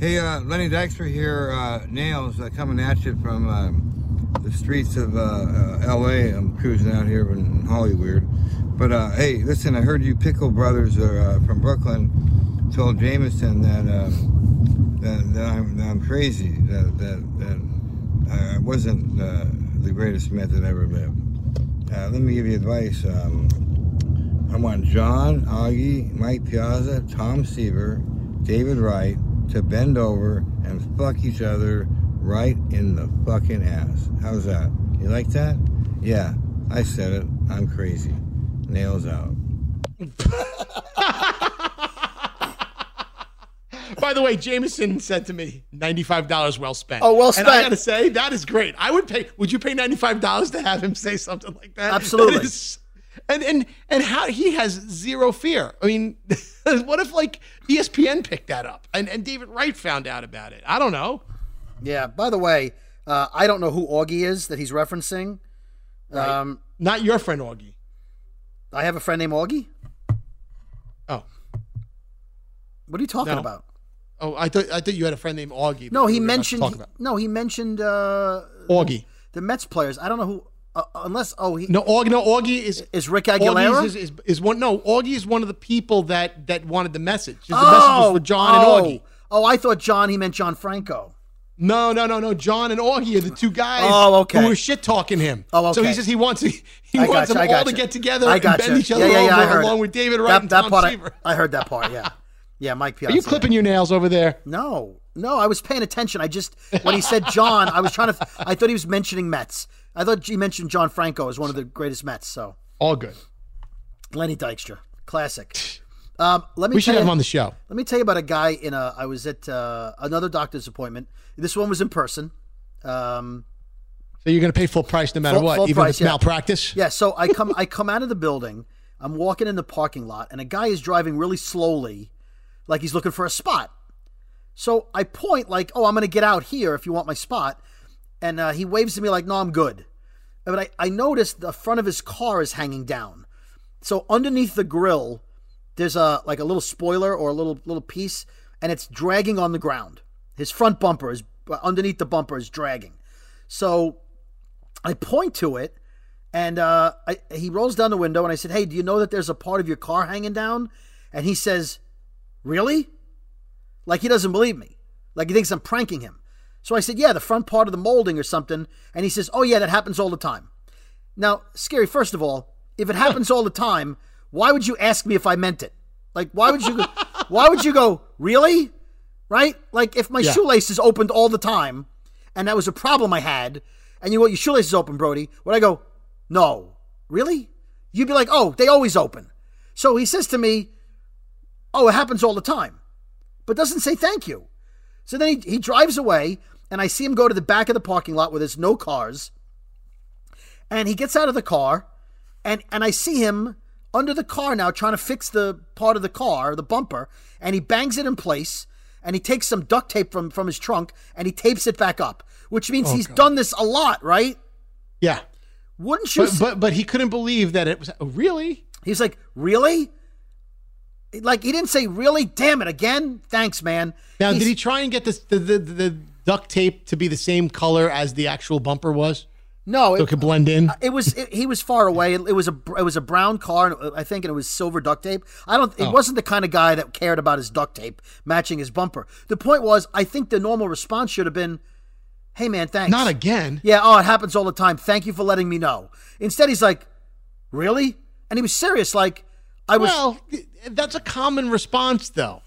Hey, uh, Lenny Dykstra here, uh, Nails, uh, coming at you from um, the streets of uh, uh, L.A. I'm cruising out here in Hollywood. But hey, listen, I heard you Pickle Brothers are from Brooklyn told Jameson that, that, that, I'm, that I'm crazy, that, that, I wasn't the greatest Met that ever lived. Let me give you advice. Um, I want John, Augie, Mike Piazza, Tom Seaver, David Wright to bend over and fuck each other right in the fucking ass. How's that? You like that? Yeah, I said it. I'm crazy. Nails out. By the way, Jameson said to me, $95 well spent. Oh, well spent. And I got to say, that is great. I would pay, would you pay $95 to have him say something like that? Absolutely. That is- and, and, and how he has zero fear. I mean, what if like ESPN picked that up and, and David Wright found out about it? I don't know. Yeah. By the way, uh, I don't know who Augie is that he's referencing. Um, Not your friend Augie. I have a friend named Augie. Oh, What are you talking No. about? oh, I thought I thought you had a friend named Augie. No, he were about to mentioned. No, he mentioned uh, Augie. the Mets players. I don't know who. Uh, unless oh he No, Augie, no, Augie is is Rick Aguilera. Is, is, is one. No, Augie is one of the people that that wanted the message. The oh, message was for John oh, and Augie. Oh, I thought John. He meant John Franco. No, no, no, no. John and Augie are the two guys Oh, okay. who were shit talking him. Oh, So he says he wants he I wants gotcha, them all to get together I and bend each other yeah, yeah, yeah, over, along it. with David Wright that, and that Tom part I, I heard that part. Yeah, yeah. Mike Piazza. Are you clipping your nails over there? No, no. I was paying attention. I just when he said John, I was trying to. I thought he was mentioning Mets. I thought you mentioned John Franco as one of the greatest Mets. So All good. Lenny Dykstra, classic. Um, let me We should have you, him on the show. Let me tell you about a guy in a. I was at uh, another doctor's appointment. This one was in person. Um, So you're going to pay full price no matter Full- what, full even price, if it's yeah. malpractice. Yeah, so I come I come out of the building. I'm walking in the parking lot, and a guy is driving really slowly, like he's looking for a spot. So I point like, "Oh, I'm going to get out here if you want my spot," and uh, he waves to me like, "No, I'm good." But I I noticed the front of his car is hanging down. So underneath the grill, there's a like a little spoiler or a little little piece, and it's dragging on the ground. His front bumper is underneath the bumper is dragging. So I point to it, and uh, I, he rolls down the window, and I said, "Hey, do you know that there's a part of your car hanging down?" And he says, "Really?" Like he doesn't believe me, like he thinks I'm pranking him. So I said, "Yeah, the front part of the molding or something." And he says, "Oh yeah, that happens all the time." Now, Skeery. First of all, if it happens all the time, why would you ask me if I meant it? Like, why would you? Go, why would you go? Really? Right? Like, if my Yeah. shoelaces opened all the time, and that was a problem I had, and you want your shoelaces open, Brody, would I go? No, really? You'd be like, oh, they always open. So he says to me, oh, it happens all the time, but doesn't say thank you. So then he, he drives away, and I see him go to the back of the parking lot where there's no cars, and he gets out of the car, and and I see him under the car now trying to fix the part of the car, the bumper, and he bangs it in place, and he takes some duct tape from from his trunk and he tapes it back up, which means Oh, he's God. done this a lot, right? Yeah. Wouldn't you? But, but but he couldn't believe that it was oh, really. He's like, really? Like he didn't say really. Damn it again. Thanks, man. Now, He's- did he try and get this, the, the the duct tape to be the same color as the actual bumper was, No, so it it, could blend in? Uh, it was. It, he was far away. It, it was a. It was a brown car, and uh, I think, and it was silver duct tape. I don't. It Oh. wasn't the kind of guy that cared about his duct tape matching his bumper. The point was, I think the normal response should have been, "Hey, man, thanks." Not again. Yeah. Oh, it happens all the time. Thank you for letting me know. Instead, he's like, "Really?" And he was serious. Like, I was. well, that's a common response, though.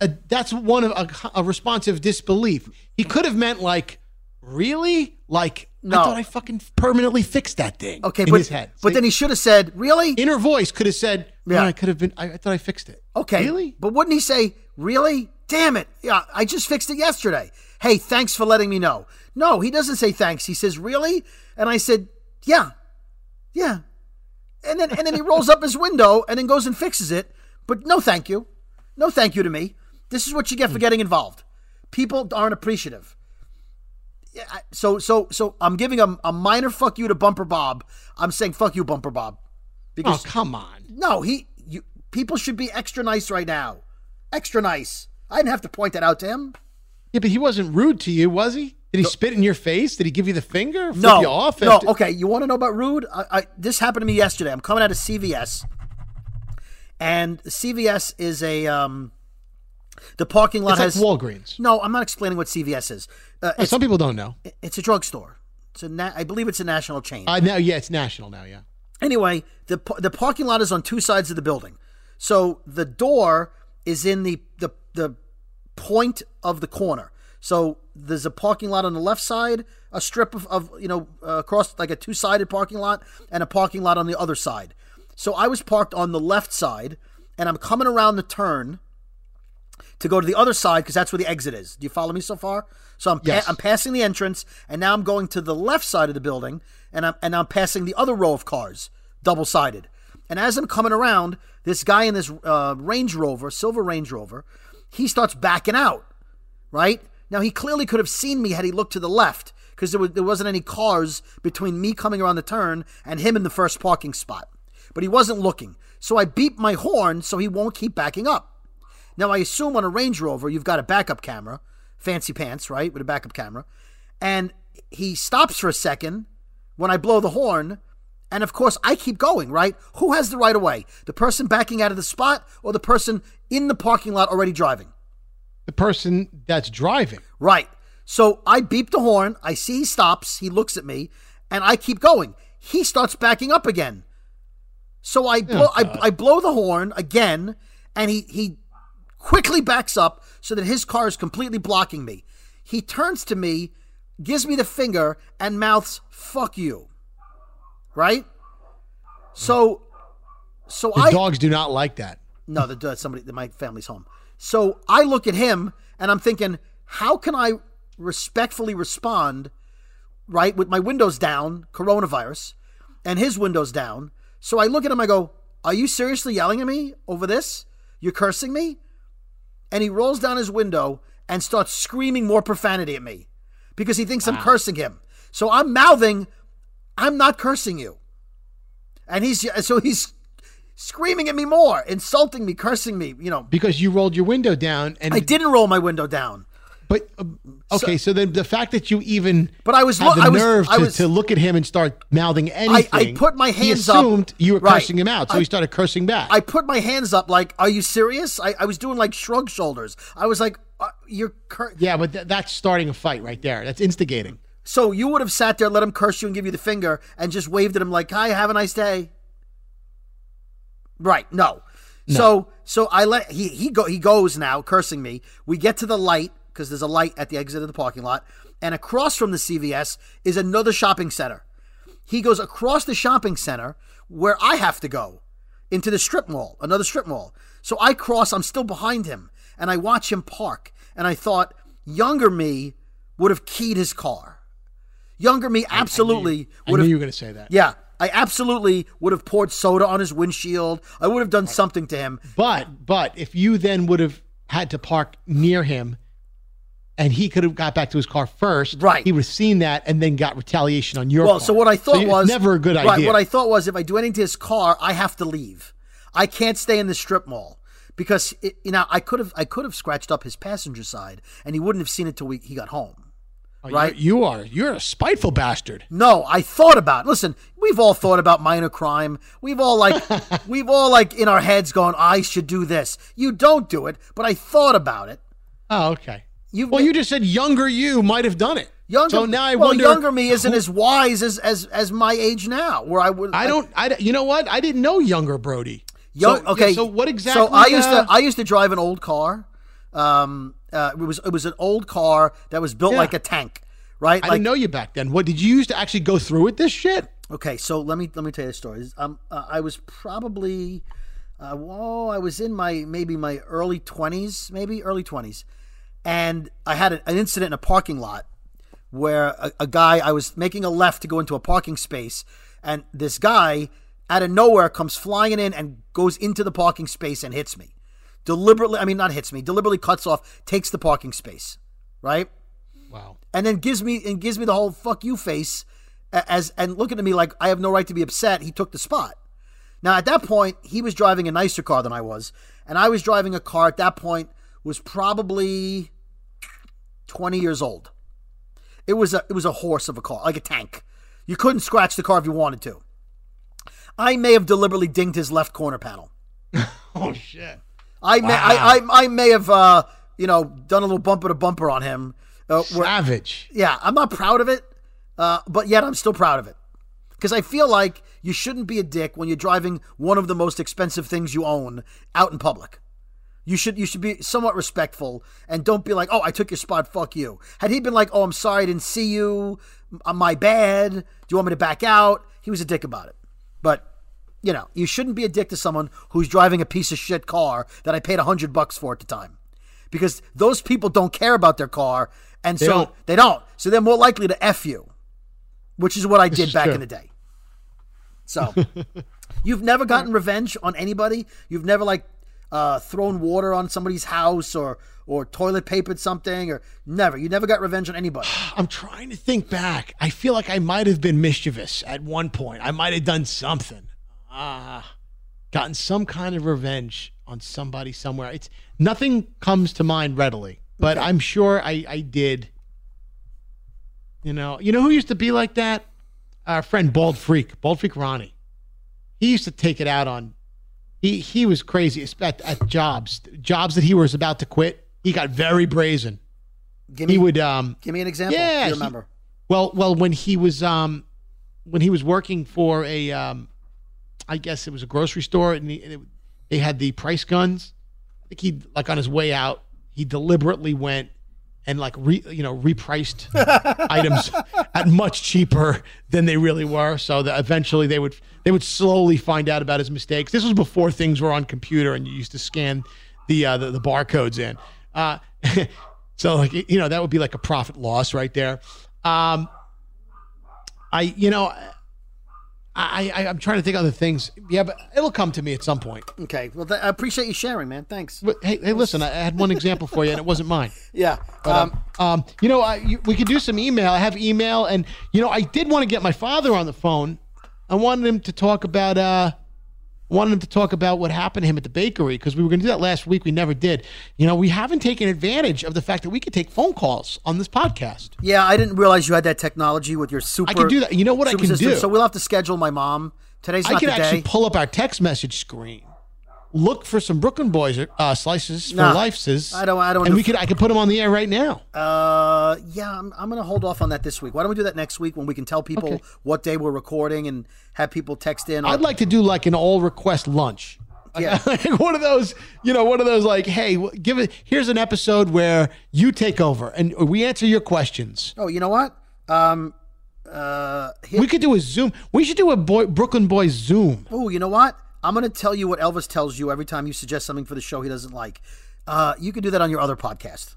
Uh, that's one of a, a response of disbelief. He could have meant like, really? Like, No. I thought I fucking permanently fixed that thing. okay, in but his head. but then he should have said, "Really?" inner voice could have said, Yeah. "Yeah, I could have been. I, I thought I fixed it." Okay. really? But wouldn't he say, really? Damn it. Yeah, I just fixed it yesterday. Hey, thanks for letting me know. No, he doesn't say thanks. He says, really? And I said, yeah. Yeah. And then and then he rolls up his window and then goes and fixes it. But no thank you. No thank you to me. This is what you get for getting involved. People aren't appreciative. Yeah, so so so I'm giving a, a minor fuck you to Bumper Bob. I'm saying fuck you, Bumper Bob. Oh, come on. No, he. You, people should be extra nice right now. Extra nice. I didn't have to point that out to him. Yeah, but he wasn't rude to you, was he? Did he spit in your face? Did he give you the finger? Flip no, you off? no. after- Okay, you want to know about rude? I, I, this happened to me yesterday. I'm coming out of CVS, and CVS is a um, the parking lot It's like has Walgreens. No, I'm not explaining what CVS is. Uh, it's, Some people don't know. it's a drugstore. It's a na- I believe it's a national chain. Uh, now, yeah, it's national now. Yeah. Anyway, the the parking lot is on two sides of the building, so the door is in the the the point of the corner. So there's a parking lot on the left side, a strip of, of you know uh, across like a two sided parking lot, and a parking lot on the other side. So I was parked on the left side, and I'm coming around the turn to go to the other side because that's where the exit is. Do you follow me so far? So I'm pa- I'm passing the entrance, and now I'm going to the left side of the building, and I'm and I'm passing the other row of cars, double sided. And as I'm coming around, this guy in this uh, Range Rover, silver Range Rover, he starts backing out. Right now, he clearly could have seen me had he looked to the left because there, was, there wasn't any cars between me coming around the turn and him in the first parking spot. But he wasn't looking, so I beep my horn so he won't keep backing up. Now, I assume on a Range Rover, you've got a backup camera, fancy pants, right? With a backup camera. And he stops for a second, when I blow the horn. And of course, I keep going, right? Who has the right of way? The person backing out of the spot or the person in the parking lot already driving? The person that's driving. Right. So I beep the horn. I see he stops. He looks at me, and I keep going. He starts backing up again. So I blow, I, I blow the horn again, and he he quickly backs up so that his car is completely blocking me. He turns to me, gives me the finger, and mouths "fuck you." Right. So, so The I dogs do not like that. no, the- somebody my family's home. So I look at him and I'm thinking, how can I respectfully respond, right, with my windows down, coronavirus, and his windows down. So I look at him, I go, Are you seriously yelling at me over this? You're cursing me? And he rolls down his window and starts screaming more profanity at me because he thinks I'm cursing him. So I'm mouthing, I'm not cursing you. And he's so he's screaming at me more, insulting me, cursing me, you know. Because you rolled your window down and I didn't roll my window down. But uh, okay, so, then the fact that you even But I was had the I was- nerve I to, was- to look at him and start mouthing anything. I, I put my he hands up. assumed you were Right. cursing him out, so I- he started cursing back. I put my hands up like, "Are you serious?" I, I was doing like shrug shoulders. I was like, uh, "You're cur-. yeah, but th- that's starting a fight right there. That's instigating. so you would have sat there, let him curse you, and give you the finger, and just waved at him like, "Hi, have a nice day." Right? No. So so I let he he go he goes now cursing me. We get to the light because there's a light at the exit of the parking lot, and across from the CVS is another shopping center. He goes across the shopping center where I have to go into the strip mall, another strip mall. So I cross, I'm still behind him, and I watch him park. And I thought, younger me would have keyed his car. Younger me absolutely I would knew have. you were going to say that. Yeah, I absolutely would have poured soda on his windshield. I would have done something to him. But but if you then would have had to park near him, and he could have got back to his car first, Right. He would have seen that and then got retaliation on your. well, part. so what I thought you- was never a good right, idea. What I thought was if I do anything to his car, I have to leave. I can't stay in the strip mall because it, you know I could have I could have scratched up his passenger side and he wouldn't have seen it till we, he got home. Oh, right? you are you're a spiteful bastard. No, I thought about. Listen, we've all thought about minor crime. We've all like, we've all like in our heads going, "I should do this." You don't do it, but I thought about it. Oh, okay. You Well, you just said younger you might have done it. younger. So now I well, wonder. younger me isn't who- as wise as as as my age now, where I would. I don't. I. You know what? I didn't know younger Brody. Young, So- okay. So what exactly? So I used uh, to I used to drive an old car. Um, uh, it was it was an old car that was built Yeah. like a tank, right? I like, didn't know you back then. What did you used to actually go through with this shit? Okay, so let me let me tell you the story. Um, uh, I was probably, uh, whoa, I was in my maybe my early twenties, maybe early twenties, and I had a, an incident in a parking lot where a, a guy I was making a left to go into a parking space, and this guy out of nowhere comes flying in and goes into the parking space and hits me deliberately. I mean, not hits me, deliberately cuts off, takes the parking space, right? Wow. and then gives me and gives me the whole fuck you face as and looking at me like I have no right to be upset. He took the spot. Now at that point, he was driving a nicer car than I was, and I was driving a car at that point was probably 20 years old. It was a it was a horse of a car, like a tank. You couldn't scratch the car if you wanted to. I may have deliberately dinged his left corner panel. Oh shit. I may I, I, I may have uh, you know done a little bumper to bumper on him. Uh, where- Savage. yeah, I'm not proud of it, uh, but yet I'm still proud of it because I feel like you shouldn't be a dick when you're driving one of the most expensive things you own out in public. You should you should be somewhat respectful and don't be like, "Oh, I took your spot, fuck you." Had he been like, "Oh, I'm sorry, I didn't see you. M- My bad. Do you want me to back out?" He was a dick about it. But you know, you shouldn't be a dick to someone who's driving a piece of shit car that I paid a hundred bucks for at the time, because those people don't care about their car, and They so don't. they don't. So they're more likely to f you, which is what I did back in the day. So you've never gotten revenge on anybody. You've never like uh, thrown water on somebody's house or or toilet papered something or never. You never got revenge on anybody. I'm trying to think back. I feel like I might have been mischievous at one point. I might have done something. Ah, gotten some kind of revenge on somebody somewhere. It's nothing comes to mind readily, but I'm sure I, I did. You know, you know who used to be like that? our friend Bald Freak, Bald Freak Ronnie. He used to take it out on. He he was crazy at, at jobs, jobs that he was about to quit. He got very brazen. Give me, He would um give me an example. Yeah, if he- you remember. well, well, when he was um, when he was working for a um, I guess it was a grocery store, and, he, and it, they had the price guns. I think he like on his way out, he deliberately went and like re, you know repriced items at much cheaper than they really were, so that eventually they would they would slowly find out about his mistakes. This was before things were on computer and you used to scan the uh, the, the barcodes in. Uh, so like you know that would be like a profit loss right there. Um, I you know I, I I'm trying to think other things. Yeah, but it'll come to me at some point. Okay. Well, th- I appreciate you sharing, man. Thanks. But hey, hey, listen, I had one example for you, and it wasn't mine. Yeah. But, um, um, you know, I, you, we could do some email. I have email, and you know, I did want to get my father on the phone. I wanted him to talk about. Uh, wanted him to talk about what happened to him at the bakery because we were going to do that last week. We never did. You know, we haven't taken advantage of the fact that we could take phone calls on this podcast. Yeah, I didn't realize you had that technology with your super. I can do that. You know what I can system, do? So we'll have to schedule my mom. Today's I not the actually day. pull up our text message screen, look for some Brooklyn Boys uh, slices for Nah, life's. I don't- I don't And we could. I could put them on the air right now. Uh, yeah, I'm, I'm going to hold off on that this week. Why don't we do that next week when we can tell people Okay. what day we're recording and have people text in? or- I'd like to do like an all request lunch. Yeah. Like one of those, you know, one of those like, hey, give it. Here's an episode where you take over and we answer your questions. Oh, you know what? Um, uh, We could do a Zoom. We should do a boy, Brooklyn Boys Zoom. oh, you know what? I'm going to tell you what Elvis tells you every time you suggest something for the show he doesn't like. Uh, you can do that on your other podcast.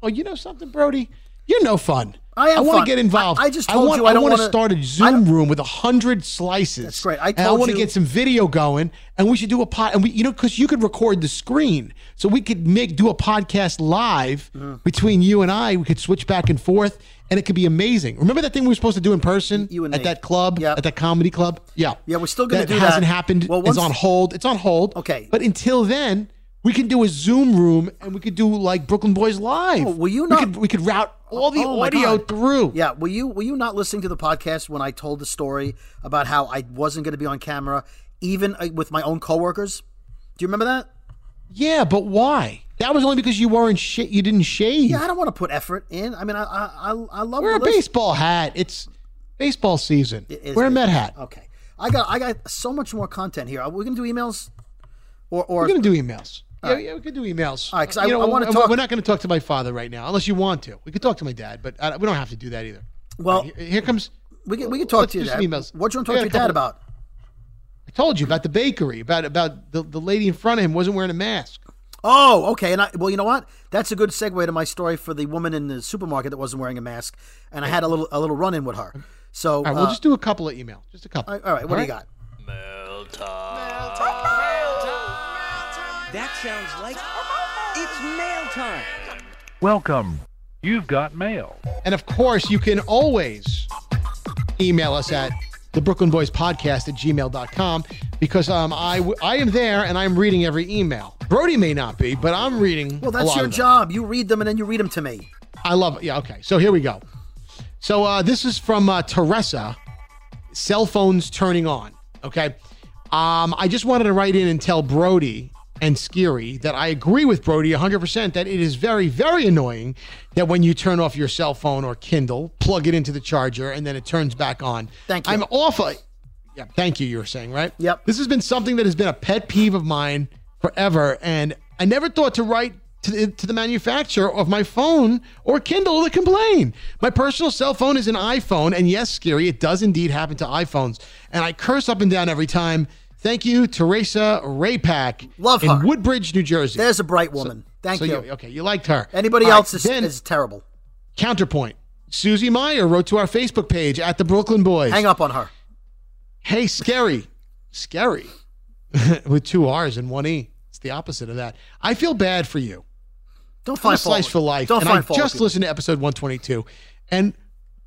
Oh, you know something, Brody? You're no fun. I I want to get involved. I- I just told want, you I don't want to start a Zoom room with a hundred slices. That's great. I and I told want to get some video going, and we should do a pod. And we, you know, because you could record the screen, so we could make do a podcast live Mm-hmm. between you and I. We could switch back and forth, and it could be amazing. Remember that thing we were supposed to do in person You and at that club, Yep. at that comedy club? Yeah, Yeah, we're still gonna do that do hasn't happened. Well, it's on hold. It's on hold. Okay. but until then. We can do a Zoom room, and we could do like Brooklyn Boys live. Oh, will you We not- could, we could route all the Oh, audio through. Yeah, were you were you not listening to the podcast when I told the story about how I wasn't going to be on camera, even uh, with my own coworkers? Do you remember that? Yeah, but why? That was only because you weren't sh- you didn't shave. Yeah, I don't want to put effort in. I mean, I I I, I love Wear a list. baseball hat. It's baseball season. It is Wear a. Met hat. Okay, I got I got so much more content here. Are we gonna do emails? Or or We're gonna do emails. Yeah, right. yeah, we could do emails. All right, 'cause I- You know, I wanna we're- talk- We're not going to talk to my father right now, unless you want to. We could talk to my dad, but uh, we don't have to do that either. well, Here, here comes. we can we can talk to you. do Dad. emails. What do you want to talk to got your a dad about? I told you about the bakery, about about the, the lady in front of him wasn't wearing a mask. Oh, okay. And I well, you know what? That's a good segue to my story for the woman in the supermarket that wasn't wearing a mask, and I had a little a little run in with her. So All right, we'll uh, just do a couple of emails, just a couple. all right. What do you got? That sounds like it's mail time. Welcome. You've got mail. And of course, you can always email us at the Brooklyn Boys Podcast at gmail.com because um, I, w- I am there and I'm reading every email. Brody may not be, but I'm reading. Well, a that's lot your of them. job. You read them and then you read them to me. I love it. Yeah, okay. So here we go. So uh, this is from uh, Teresa. Cell phones turning on. Okay. Um, I just wanted to write in and tell Brody and Skeery that I agree with Brody 100% that it is very, very annoying that when you turn off your cell phone or Kindle, plug it into the charger, and then it turns back on. Thank you. I'm awful. Yeah, thank you, you were saying, right? Yep. This has been something that has been a pet peeve of mine forever. And I never thought to write to the, to the manufacturer of my phone or Kindle to complain. My personal cell phone is an iPhone. And yes, Skeery, it does indeed happen to iPhones. And I curse up and down every time. Thank you, Teresa Raypack. Love her. in. Woodbridge, New Jersey. There's a bright woman. Thank so you. Okay, you liked her. Anybody All right, else is, then, is terrible. counterpoint. Susie Meyer wrote to our Facebook page at the Brooklyn Boys. Hang up on her. Hey, scary. Scary. With two R's and one E. It's the opposite of that. I feel bad for you. Don't find a slice fault. for life. Don't and find I fault. just listened to episode 122. And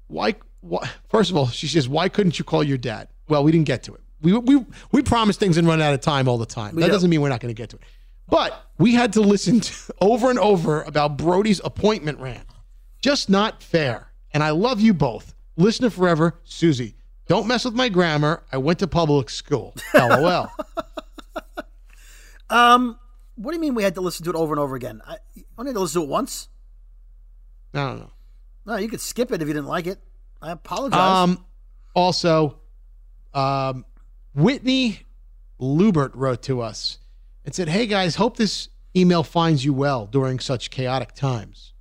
why, why? First of all, she says, why couldn't you call your dad? Well, we didn't get to it. We, we, we promise things and run out of time all the time. We that do. doesn't mean we're not going to get to it. But we had to listen to, over and over about Brody's appointment rant. Just not fair. And I love you both. Listener forever, Susie. Don't mess with my grammar. I went to public school. LOL. Um, what do you mean we had to listen to it over and over again? I, I only had to listen to it once. I don't know. No, you could skip it if you didn't like it. I apologize. Um, also, um, Whitney Lubert wrote to us and said, "Hey guys, hope this email finds you well during such chaotic times."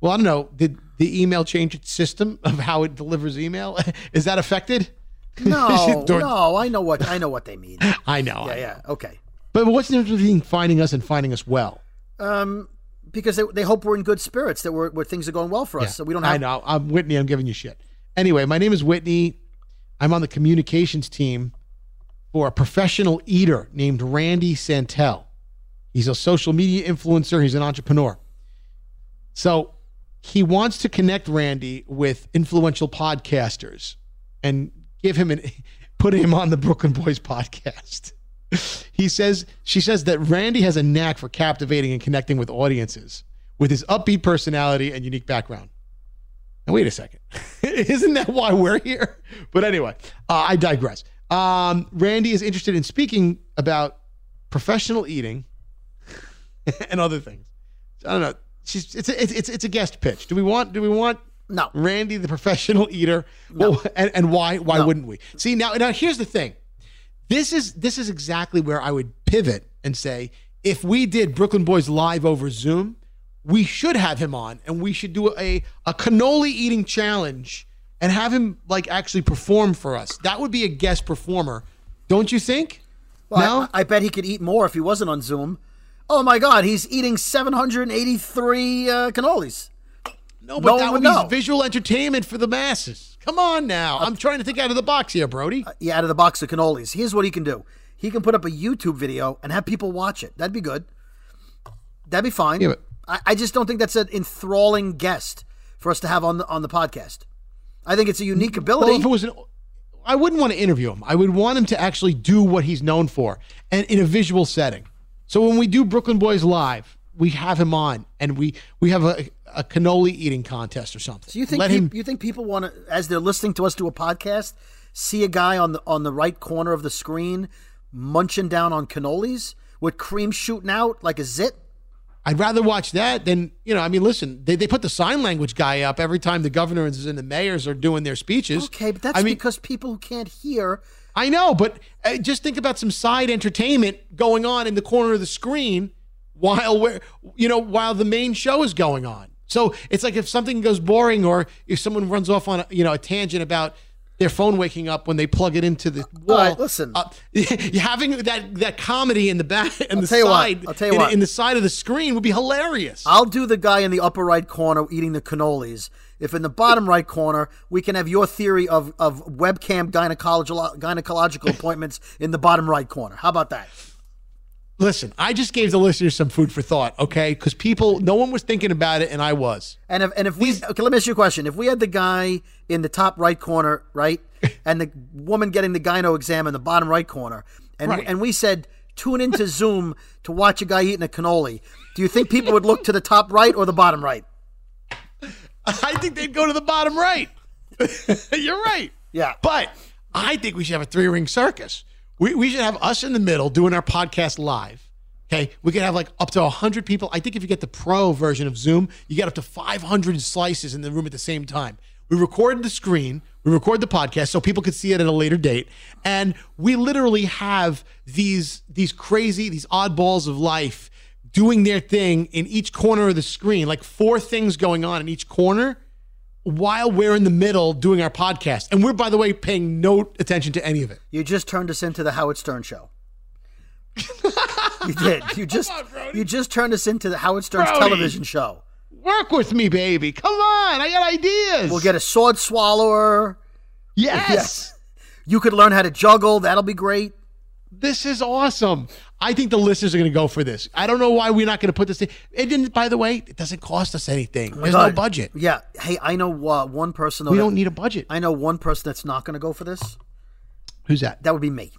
Well, I don't know. Did the email change its system of how it delivers email? Is that affected? no, During- no, I know what I know what they mean. I know. Yeah, I yeah, okay. But what's the difference between finding us and finding us well? Um, because they, they hope we're in good spirits, that we're, where things are going well for us, Yeah, so we don't have. I know. I'm Whitney. I'm giving you shit. Anyway, my name is Whitney. I'm on the communications team for a professional eater named Randy Santel. He's a social media influencer. He's an entrepreneur. So he wants to connect Randy with influential podcasters and give him an put him on the Brooklyn Boys podcast. He says she says that Randy has a knack for captivating and connecting with audiences with his upbeat personality and unique background. Now wait a second, isn't that why we're here? But anyway, uh, I digress. Um, Randy is interested in speaking about professional eating and other things. I don't know. She's it's a, it's it's it's a guest pitch. Do we want do we want no Randy the professional eater? Well, and, and why why wouldn't we? See now now here's the thing. This is this is exactly where I would pivot and say if we did Brooklyn Boys live over Zoom, we should have him on and we should do a a cannoli eating challenge and have him like actually perform for us. That would be a guest performer, don't you think? Well, no, I, I bet he could eat more if he wasn't on Zoom. Oh my God, he's eating 783 uh, cannolis. no, but no that would be know. visual entertainment for the masses. Come on now, I'm trying to think out of the box here, Brody. Yeah, out of the box of cannolis. Here's what he can do. He can put up a YouTube video and have people watch it. That'd be good. That'd be fine. Yeah, but- I, I just don't think that's an enthralling guest for us to have on the on the podcast. I think it's a unique ability. Well, if it was an, I wouldn't want to interview him. I would want him to actually do what he's known for, and in a visual setting. So when we do Brooklyn Boys live, we have him on, and we we have a, a cannoli eating contest or something. Do you think peop- him? you think people want to, as they're listening to us do a podcast, see a guy on the on the right corner of the screen munching down on cannolis with cream shooting out like a zit? I'd rather watch that than you know. I mean, listen, they, they put the sign language guy up every time the governors and the mayors are doing their speeches. Okay, but that's I mean, because people who can't hear. I know, but uh, just think about some side entertainment going on in the corner of the screen while we're, you know, while the main show is going on. So it's like if something goes boring or if someone runs off on a, you know a tangent about their phone waking up when they plug it into the wall. right, listen. uh, having that that comedy in the back and the tell you what, side, I'll tell you in, what. in the side of the screen would be hilarious. I'll do the guy in the upper right corner eating the cannolis. If in the bottom right corner we can have your theory of, of webcam gynecological gynecological appointments in the bottom right corner. How about that? Listen, I just gave the listeners some food for thought, okay? Because people, no one was thinking about it, and I was. And if and if we okay, let me ask you a question. If we had the guy in the top right corner, right, and the woman getting the gyno exam in the bottom right corner, and Right. and we said tune into Zoom to watch a guy eating a cannoli, do you think people would look to the top right or the bottom right? I think they'd go to the bottom right. You're right. Yeah. But I think we should have a three ring circus. We, we should have us in the middle doing our podcast live. Okay. We could have like up to 100 people. I think if you get the pro version of Zoom, you get up to 500 slices in the room at the same time. We record the screen, we record the podcast so people could see it at a later date. And we literally have these, these crazy, these oddballs of life doing their thing in each corner of the screen, like four things going on in each corner while we're in the middle doing our podcast. And we're, by the way, paying no attention to any of it. You just turned us into the Howard Stern show. you did. You just you just turned us into the Howard Stern's Brody. television show. Work with me, baby. Come on. I got ideas. We'll get a sword swallower. Yes. You could learn how to juggle. That'll be great. This is awesome. I think the listeners are going to go for this. I don't know why we're not going to put this in. It didn't, by the way, it doesn't cost us anything. Oh There's God. no budget. Yeah. Hey, I know uh, one person. Though, We that- don't need a budget. I know one person that's not going to go for this. Who's that? That would be me.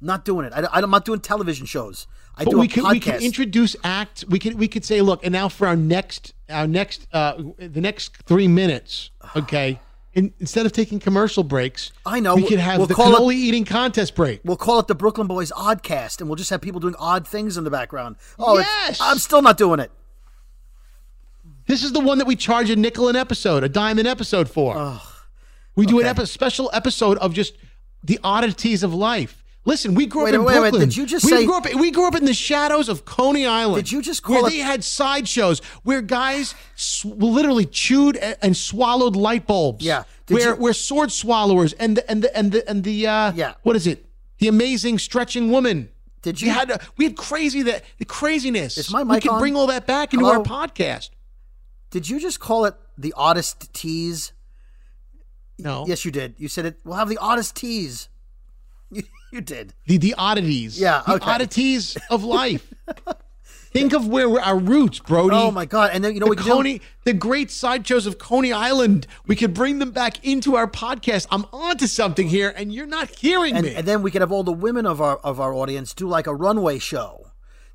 Not doing it. I, I'm not doing television shows. I but do we a could podcast. we could introduce acts. We could we could say, look, and now for our next our next uh the next three minutes, okay. In, instead of taking commercial breaks, I know. we could have We'll the call it- cannoli eating contest break. We'll call it the Brooklyn Boys Oddcast, and we'll just have people doing odd things in the background. Oh, Yes! I'm still not doing it. This is the one that we charge a nickel an episode, a dime an episode for. we do an epi- special episode of just the oddities of life. Listen, we grew Wait up in wait. Brooklyn. Did you just we say- grew up? We grew up in the shadows of Coney Island. Did you just call where it- they had sideshows where guys sw- literally chewed and swallowed light bulbs? Yeah. Did where you- where sword swallowers and the and the and the and the uh, Yeah. What is it? The amazing stretching woman. Did We you- had uh, we had crazy that the craziness. Is my mic we can on? bring all that back into Hello? our podcast. Did you just call it the oddest tease? No. Yes, you did. You said it. We'll have the oddest tease. You, did. the the oddities. Yeah, the okay. oddities of life. Think of where we're, our roots, Brody. Oh my God! And then you know the we could Coney, the great sideshows of Coney Island. We could bring them back into our podcast. I'm onto something here, and you're not hearing and, me. and then we could have all the women of our of our audience do like a runway show.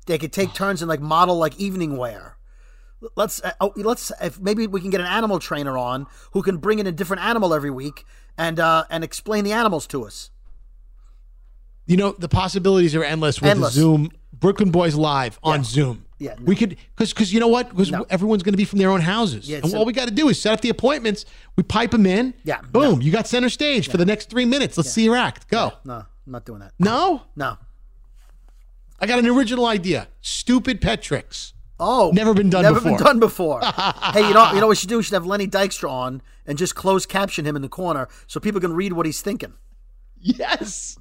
They could take turns and like model like evening wear. Let's uh, oh, let's if maybe we can get an animal trainer on who can bring in a different animal every week and uh, and explain the animals to us. You know, the possibilities are endless with Endless. Zoom. Brooklyn Boys Live on Zoom. Yeah, no. We could, because because you know what? Because No. everyone's going to be from their own houses, Yeah, and so- all we got to do is set up the appointments. We pipe them in. Yeah, Boom. You got center stage for the next three minutes. Let's see your act. Go. No, I'm not doing that. No. No. I got an original idea. Stupid pet tricks. Oh, Never been done Never before. been done before. hey, you know, you know what we should do? We should have Lenny Dykstra on and just close caption him in the corner so people can read what he's thinking. Yes,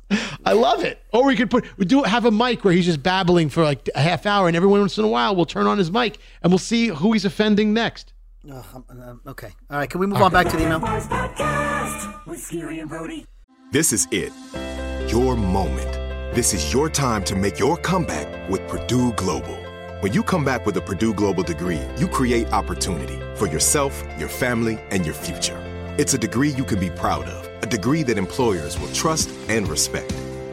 I love it. Or we could put we do have a mic where he's just babbling for like a half hour, and every once in a while we'll turn on his mic and we'll see who he's offending next. Uh, um, okay. All right. Can we move on back to the email? Boys Podcast with Skeery and Brody. This is it. Your moment. This is your time to make your comeback with Purdue Global. When you come back with a Purdue Global degree, you create opportunity for yourself, your family, and your future. It's a degree you can be proud of, a degree that employers will trust and respect.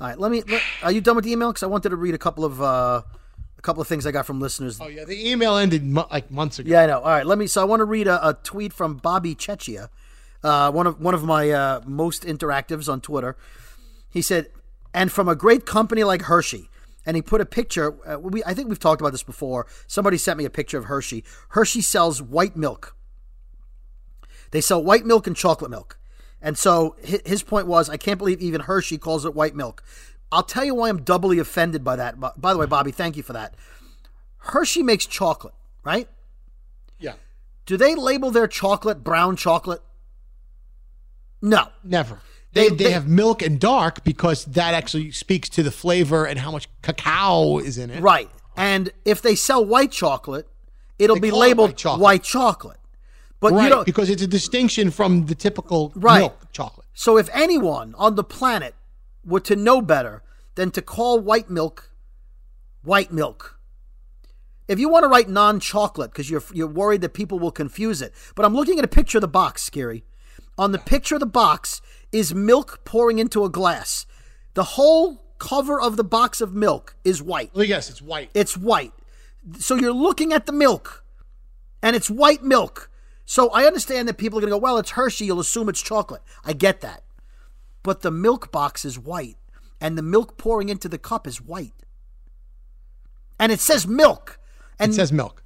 All right. Let me. Let, are you done with the email? Because I wanted to read a couple of uh, a couple of things I got from listeners. Oh yeah, the email ended mo- like months ago. Yeah, I know. All right, let me. So I want to read a, a tweet from Bobby Chechia, uh, one of one of my uh, most interactives on Twitter. He said, "And from a great company like Hershey, and he put a picture. Uh, we I think we've talked about this before. Somebody sent me a picture of Hershey. Hershey sells white milk. They sell white milk and chocolate milk. And so his point was, I can't believe even Hershey calls it white milk. I'll tell you why I'm doubly offended by that. By the way, Bobby, thank you for that. Hershey makes chocolate, right? Yeah. Do they label their chocolate brown chocolate? No. Never. They, They- they, they- have milk and dark because that actually speaks to the flavor and how much cacao is in it. Right. And if they sell white chocolate, it'll be call it labeled white chocolate. white chocolate. But right, you know, because it's a distinction from the typical Right. milk chocolate. so if anyone on the planet were to know better than to call white milk white milk, if you want to write non-chocolate because you're you're worried that people will confuse it, but I'm looking at a picture of the box, Skeery. On the picture of the box is milk pouring into a glass. The whole cover of the box of milk is white. Well, yes, it's white. It's white. So you're looking at the milk, and it's white milk. So I understand that people are going to go, well, it's Hershey. You'll assume it's chocolate. I get that. But the milk box is white, and the milk pouring into the cup is white. And it says milk. And it says milk.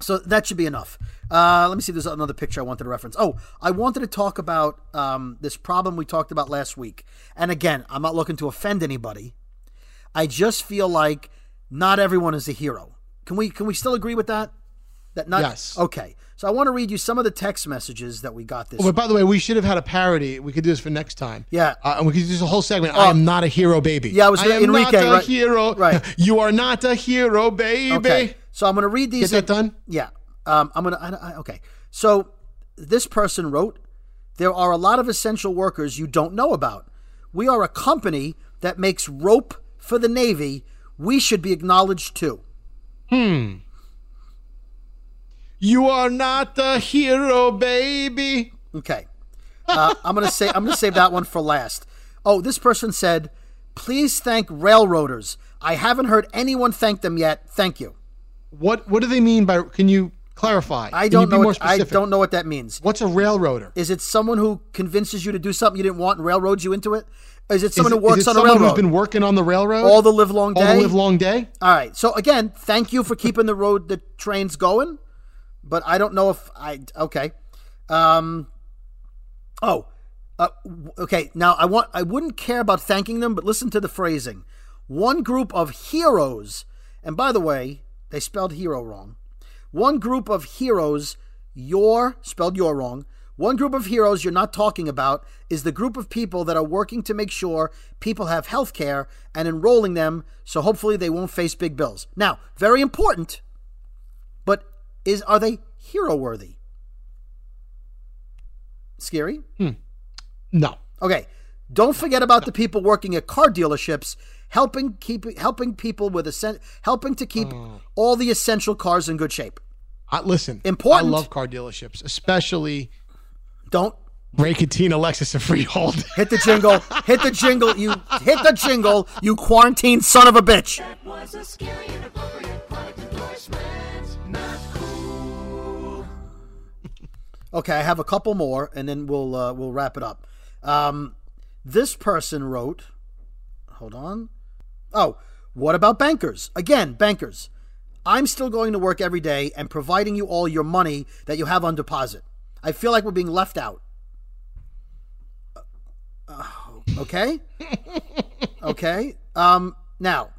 so that should be enough. Uh, let me see. if There's another picture I wanted to reference. Oh, I wanted to talk about um, this problem we talked about last week. And again, I'm not looking to offend anybody. I just feel like not everyone is a hero. Can we can we still agree with that? That not Yes. Okay. So I want to read you some of the text messages that we got this. Oh, but by the way, we should have had a parody. We could do this for next time. Yeah. Uh, and we could do this a whole segment. I am not a hero, baby. Yeah, I was I am Enrique, not a right. hero. Right. You are not a hero, baby. Okay. So I'm going to read these. Get that done? Yeah. Um, I'm going to. Okay. So this person wrote, "There are a lot of essential workers you don't know about. We are a company that makes rope for the Navy. We should be acknowledged too." Hmm. You are not a hero, baby. Okay. Uh, I'm gonna say I'm gonna save that one for last. Oh, this person said, "Please thank railroaders. I haven't heard anyone thank them yet. Thank you." What What do they mean by? Can you clarify? I don't know. What, I don't know what that means. What's a railroader? Is it someone who convinces you to do something you didn't want and railroads you into it? Is it Is someone it- who works is on a railroad? who's been working on the railroad all the live long day. all the live long day? All right. So again, thank you for keeping the road, the trains going. But I don't know if I okay. Um. Oh. Uh, okay. Now I want. I wouldn't care about thanking them, but listen to the phrasing. One group of heroes, and by the way, they spelled hero wrong. One group of heroes, your spelled your wrong. One group of heroes you're not talking about is the group of people that are working to make sure people have health care and enrolling them so hopefully they won't face big bills. Now, very important, is are they hero worthy? Skeery? Hmm. No. Okay. Don't forget about the people working at car dealerships, helping keep helping people with essen- helping to keep oh. all the essential cars in good shape. I, listen, Important. I love car dealerships, especially Don't Ray Catena, Lexus, and Freehold. hit the jingle. hit the jingle. You hit the jingle. You quarantine son of a bitch. Okay, I have a couple more, and then we'll uh, we'll wrap it up. Um, this person wrote, hold on. Oh, what about bankers? Again, bankers. I'm still going to work every day and providing you all your money that you have on deposit. I feel like we're being left out. Uh, okay. okay. Um, now,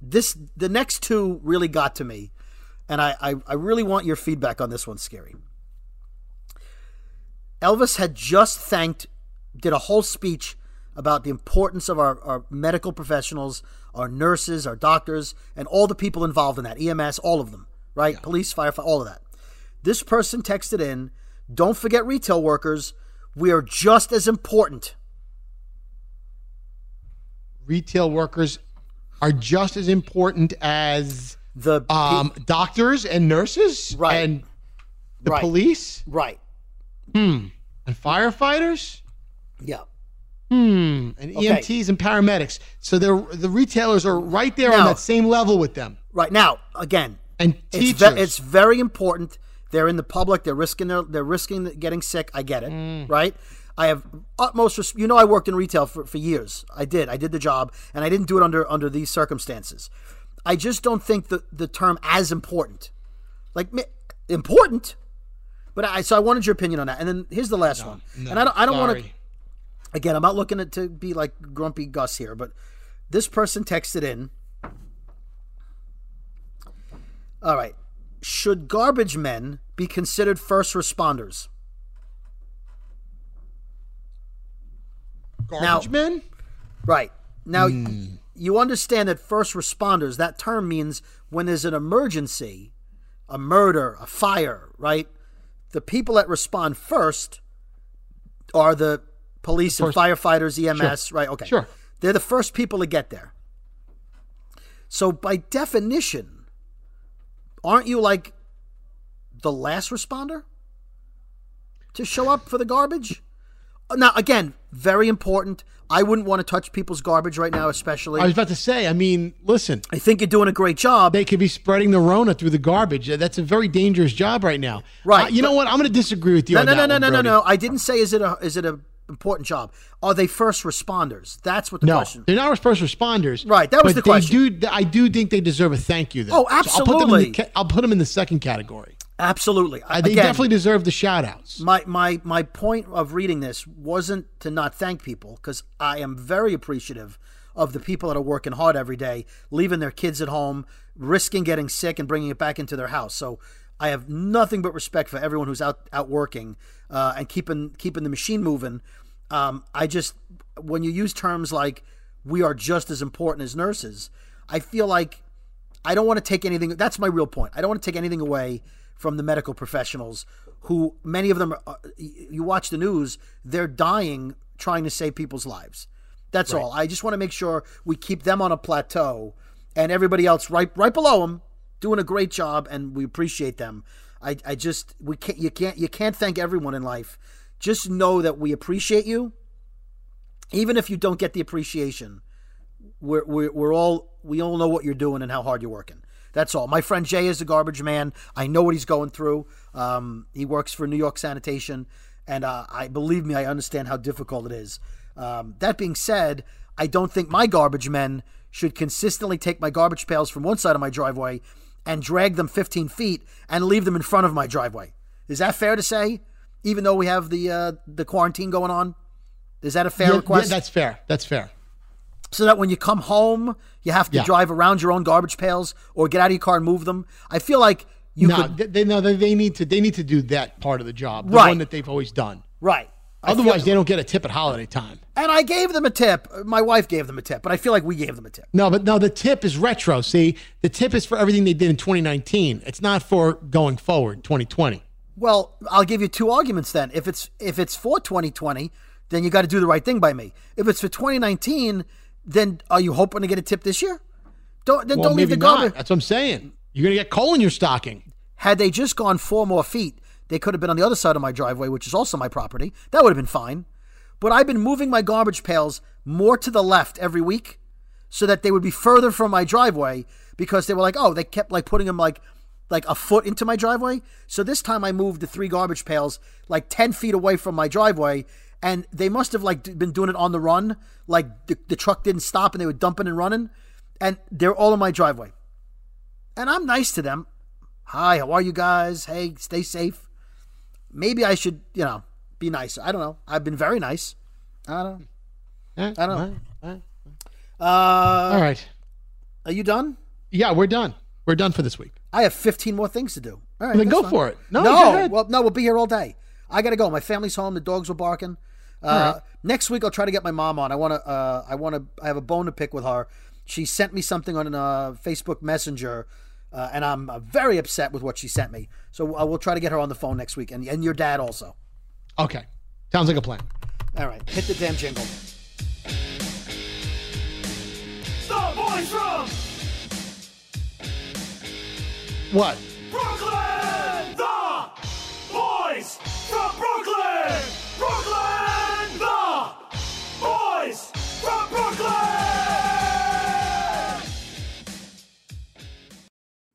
this the next two really got to me, and I, I I really want your feedback on this one, Skeery. Elvis had just thanked, did a whole speech about the importance of our, our medical professionals, our nurses, our doctors, and all the people involved in that EMS, all of them, right? Police, firefighter, all of that. This person texted in, don't forget retail workers. We are just as important. Retail workers are just as important as the um, doctors and nurses Right. and the Right. police. Right. Hmm. And firefighters. Yeah. Hmm. And Okay. EMTs and paramedics. So they're the retailers are right there on that same level with them. Right now, again, And it's, teachers. ve- it's very important They're in the public. They're risking their, they're risking getting sick. I get it, Mm. right? I have utmost. Res- you know, I worked in retail for, for years. I did. I did the job, and I didn't do it under under these circumstances. I just don't think the the term as important, like important. But I so I wanted your opinion on that. And then here's the last one. no, and I don't I don't want to. Again, I'm not looking at, to be like grumpy Gus here, but this person texted in. All right. Should garbage men be considered first responders? Garbage men? Right. Now, Hmm. you understand that first responders, that term means when there's an emergency, a murder, a fire, right? The people that respond first are the police and firefighters, EMS, Sure. right? Okay. Sure. They're the first people to get there. So, by definition, aren't you like the last responder to show up for the garbage? Now, again, very important. I wouldn't want to touch people's garbage right now, especially. I was about to say, I mean, listen. I think you're doing a great job. They could be spreading the Rona through the garbage. That's a very dangerous job right now. Right, Uh, you know what? I'm going to disagree with you. no, on no, that no, no, one, no, no, no. I didn't say is it a is it a important job? Are they first responders? That's what the question. No, question. they're not first responders. Right, that was but the question. They do, I do think they deserve a thank you. Though. Oh, So I'll, put them in absolutely. the, I'll put them in the second category. Absolutely. Uh, they Again, definitely deserve the shout outs. My my my point of reading this wasn't to not thank people because I am very appreciative of the people that are working hard every day, leaving their kids at home, risking getting sick and bringing it back into their house. So I have nothing but respect for everyone who's out out working uh, and keeping keeping the machine moving. Um, I just when you use terms like we are just as important as nurses, I feel like I don't want to take anything. That's my real point. I don't want to take anything away from the medical professionals who many of them uh, are, you watch the news, they're dying trying to save people's lives. That's all. I just want to make sure we keep them on a plateau and everybody else right right below them doing a great job and we appreciate them. I, I just we can't you can't you can't thank everyone in life. Just know that we appreciate you. Even if you don't get the appreciation, we're, we're, we're all we all know what you're doing and how hard you're working. That's all. My friend Jay is a garbage man. I know what he's going through. Um, he works for New York Sanitation, and uh, I believe me, I understand how difficult it is. Um, that being said, I don't think my garbage men should consistently take my garbage pails from one side of my driveway and drag them 15 feet and leave them in front of my driveway. Is that fair to say? Even though we have the uh, the quarantine going on, is that a fair Yeah, request? yeah, that's fair. That's fair. So that when you come home, you have to Yeah. drive around your own garbage pails or get out of your car and move them. I feel like you no, could. they, no, they, they need to. They need to do that part of the job, the Right. one that they've always done. Right. Otherwise, feel- they don't get a tip at holiday time. and I gave them a tip. My wife gave them a tip, but I feel like we gave them a tip. No, but no, the tip is retro. See, the tip is for everything they did in 2019. It's not for going forward, 2020. Well, I'll give you two arguments then. If it's if it's for 2020, then you got to do the right thing by me. If it's for 2019, then are you hoping to get a tip this year? Don't then Well, don't leave the garbage. That's what I'm saying. You're gonna get coal in your stocking. Had they just gone four more feet, they could have been on the other side of my driveway, which is also my property. That would have been fine. But I've been moving my garbage pails more to the left every week so that they would be further from my driveway because they were like, oh, they kept like putting them like like a foot into my driveway. So this time I moved the three garbage pails like 10 feet away from my driveway and they must have like been doing it on the run. Like the, the truck didn't stop and they were dumping and running and they're all in my driveway. And I'm nice to them. Hi, how are you guys? Hey, stay safe. Maybe I should, you know, be nice. I don't know. I've been very nice. I don't know. I don't know. Uh, All right. Are you done? Yeah, we're done. We're done for this week. I have 15 more things to do. All right, Then go fine. for it. No, no, well, no, we'll be here all day. I gotta go. My family's home. The dogs were barking. Uh, All right. Next week, I'll try to get my mom on. I want to. Uh, I want to. I have a bone to pick with her. She sent me something on uh, Facebook Messenger, uh, and I'm uh, very upset with what she sent me. So I will try to get her on the phone next week, and, and your dad also. Okay. Sounds like a plan. All right, hit the damn jingle. The boys from What? Brooklyn! The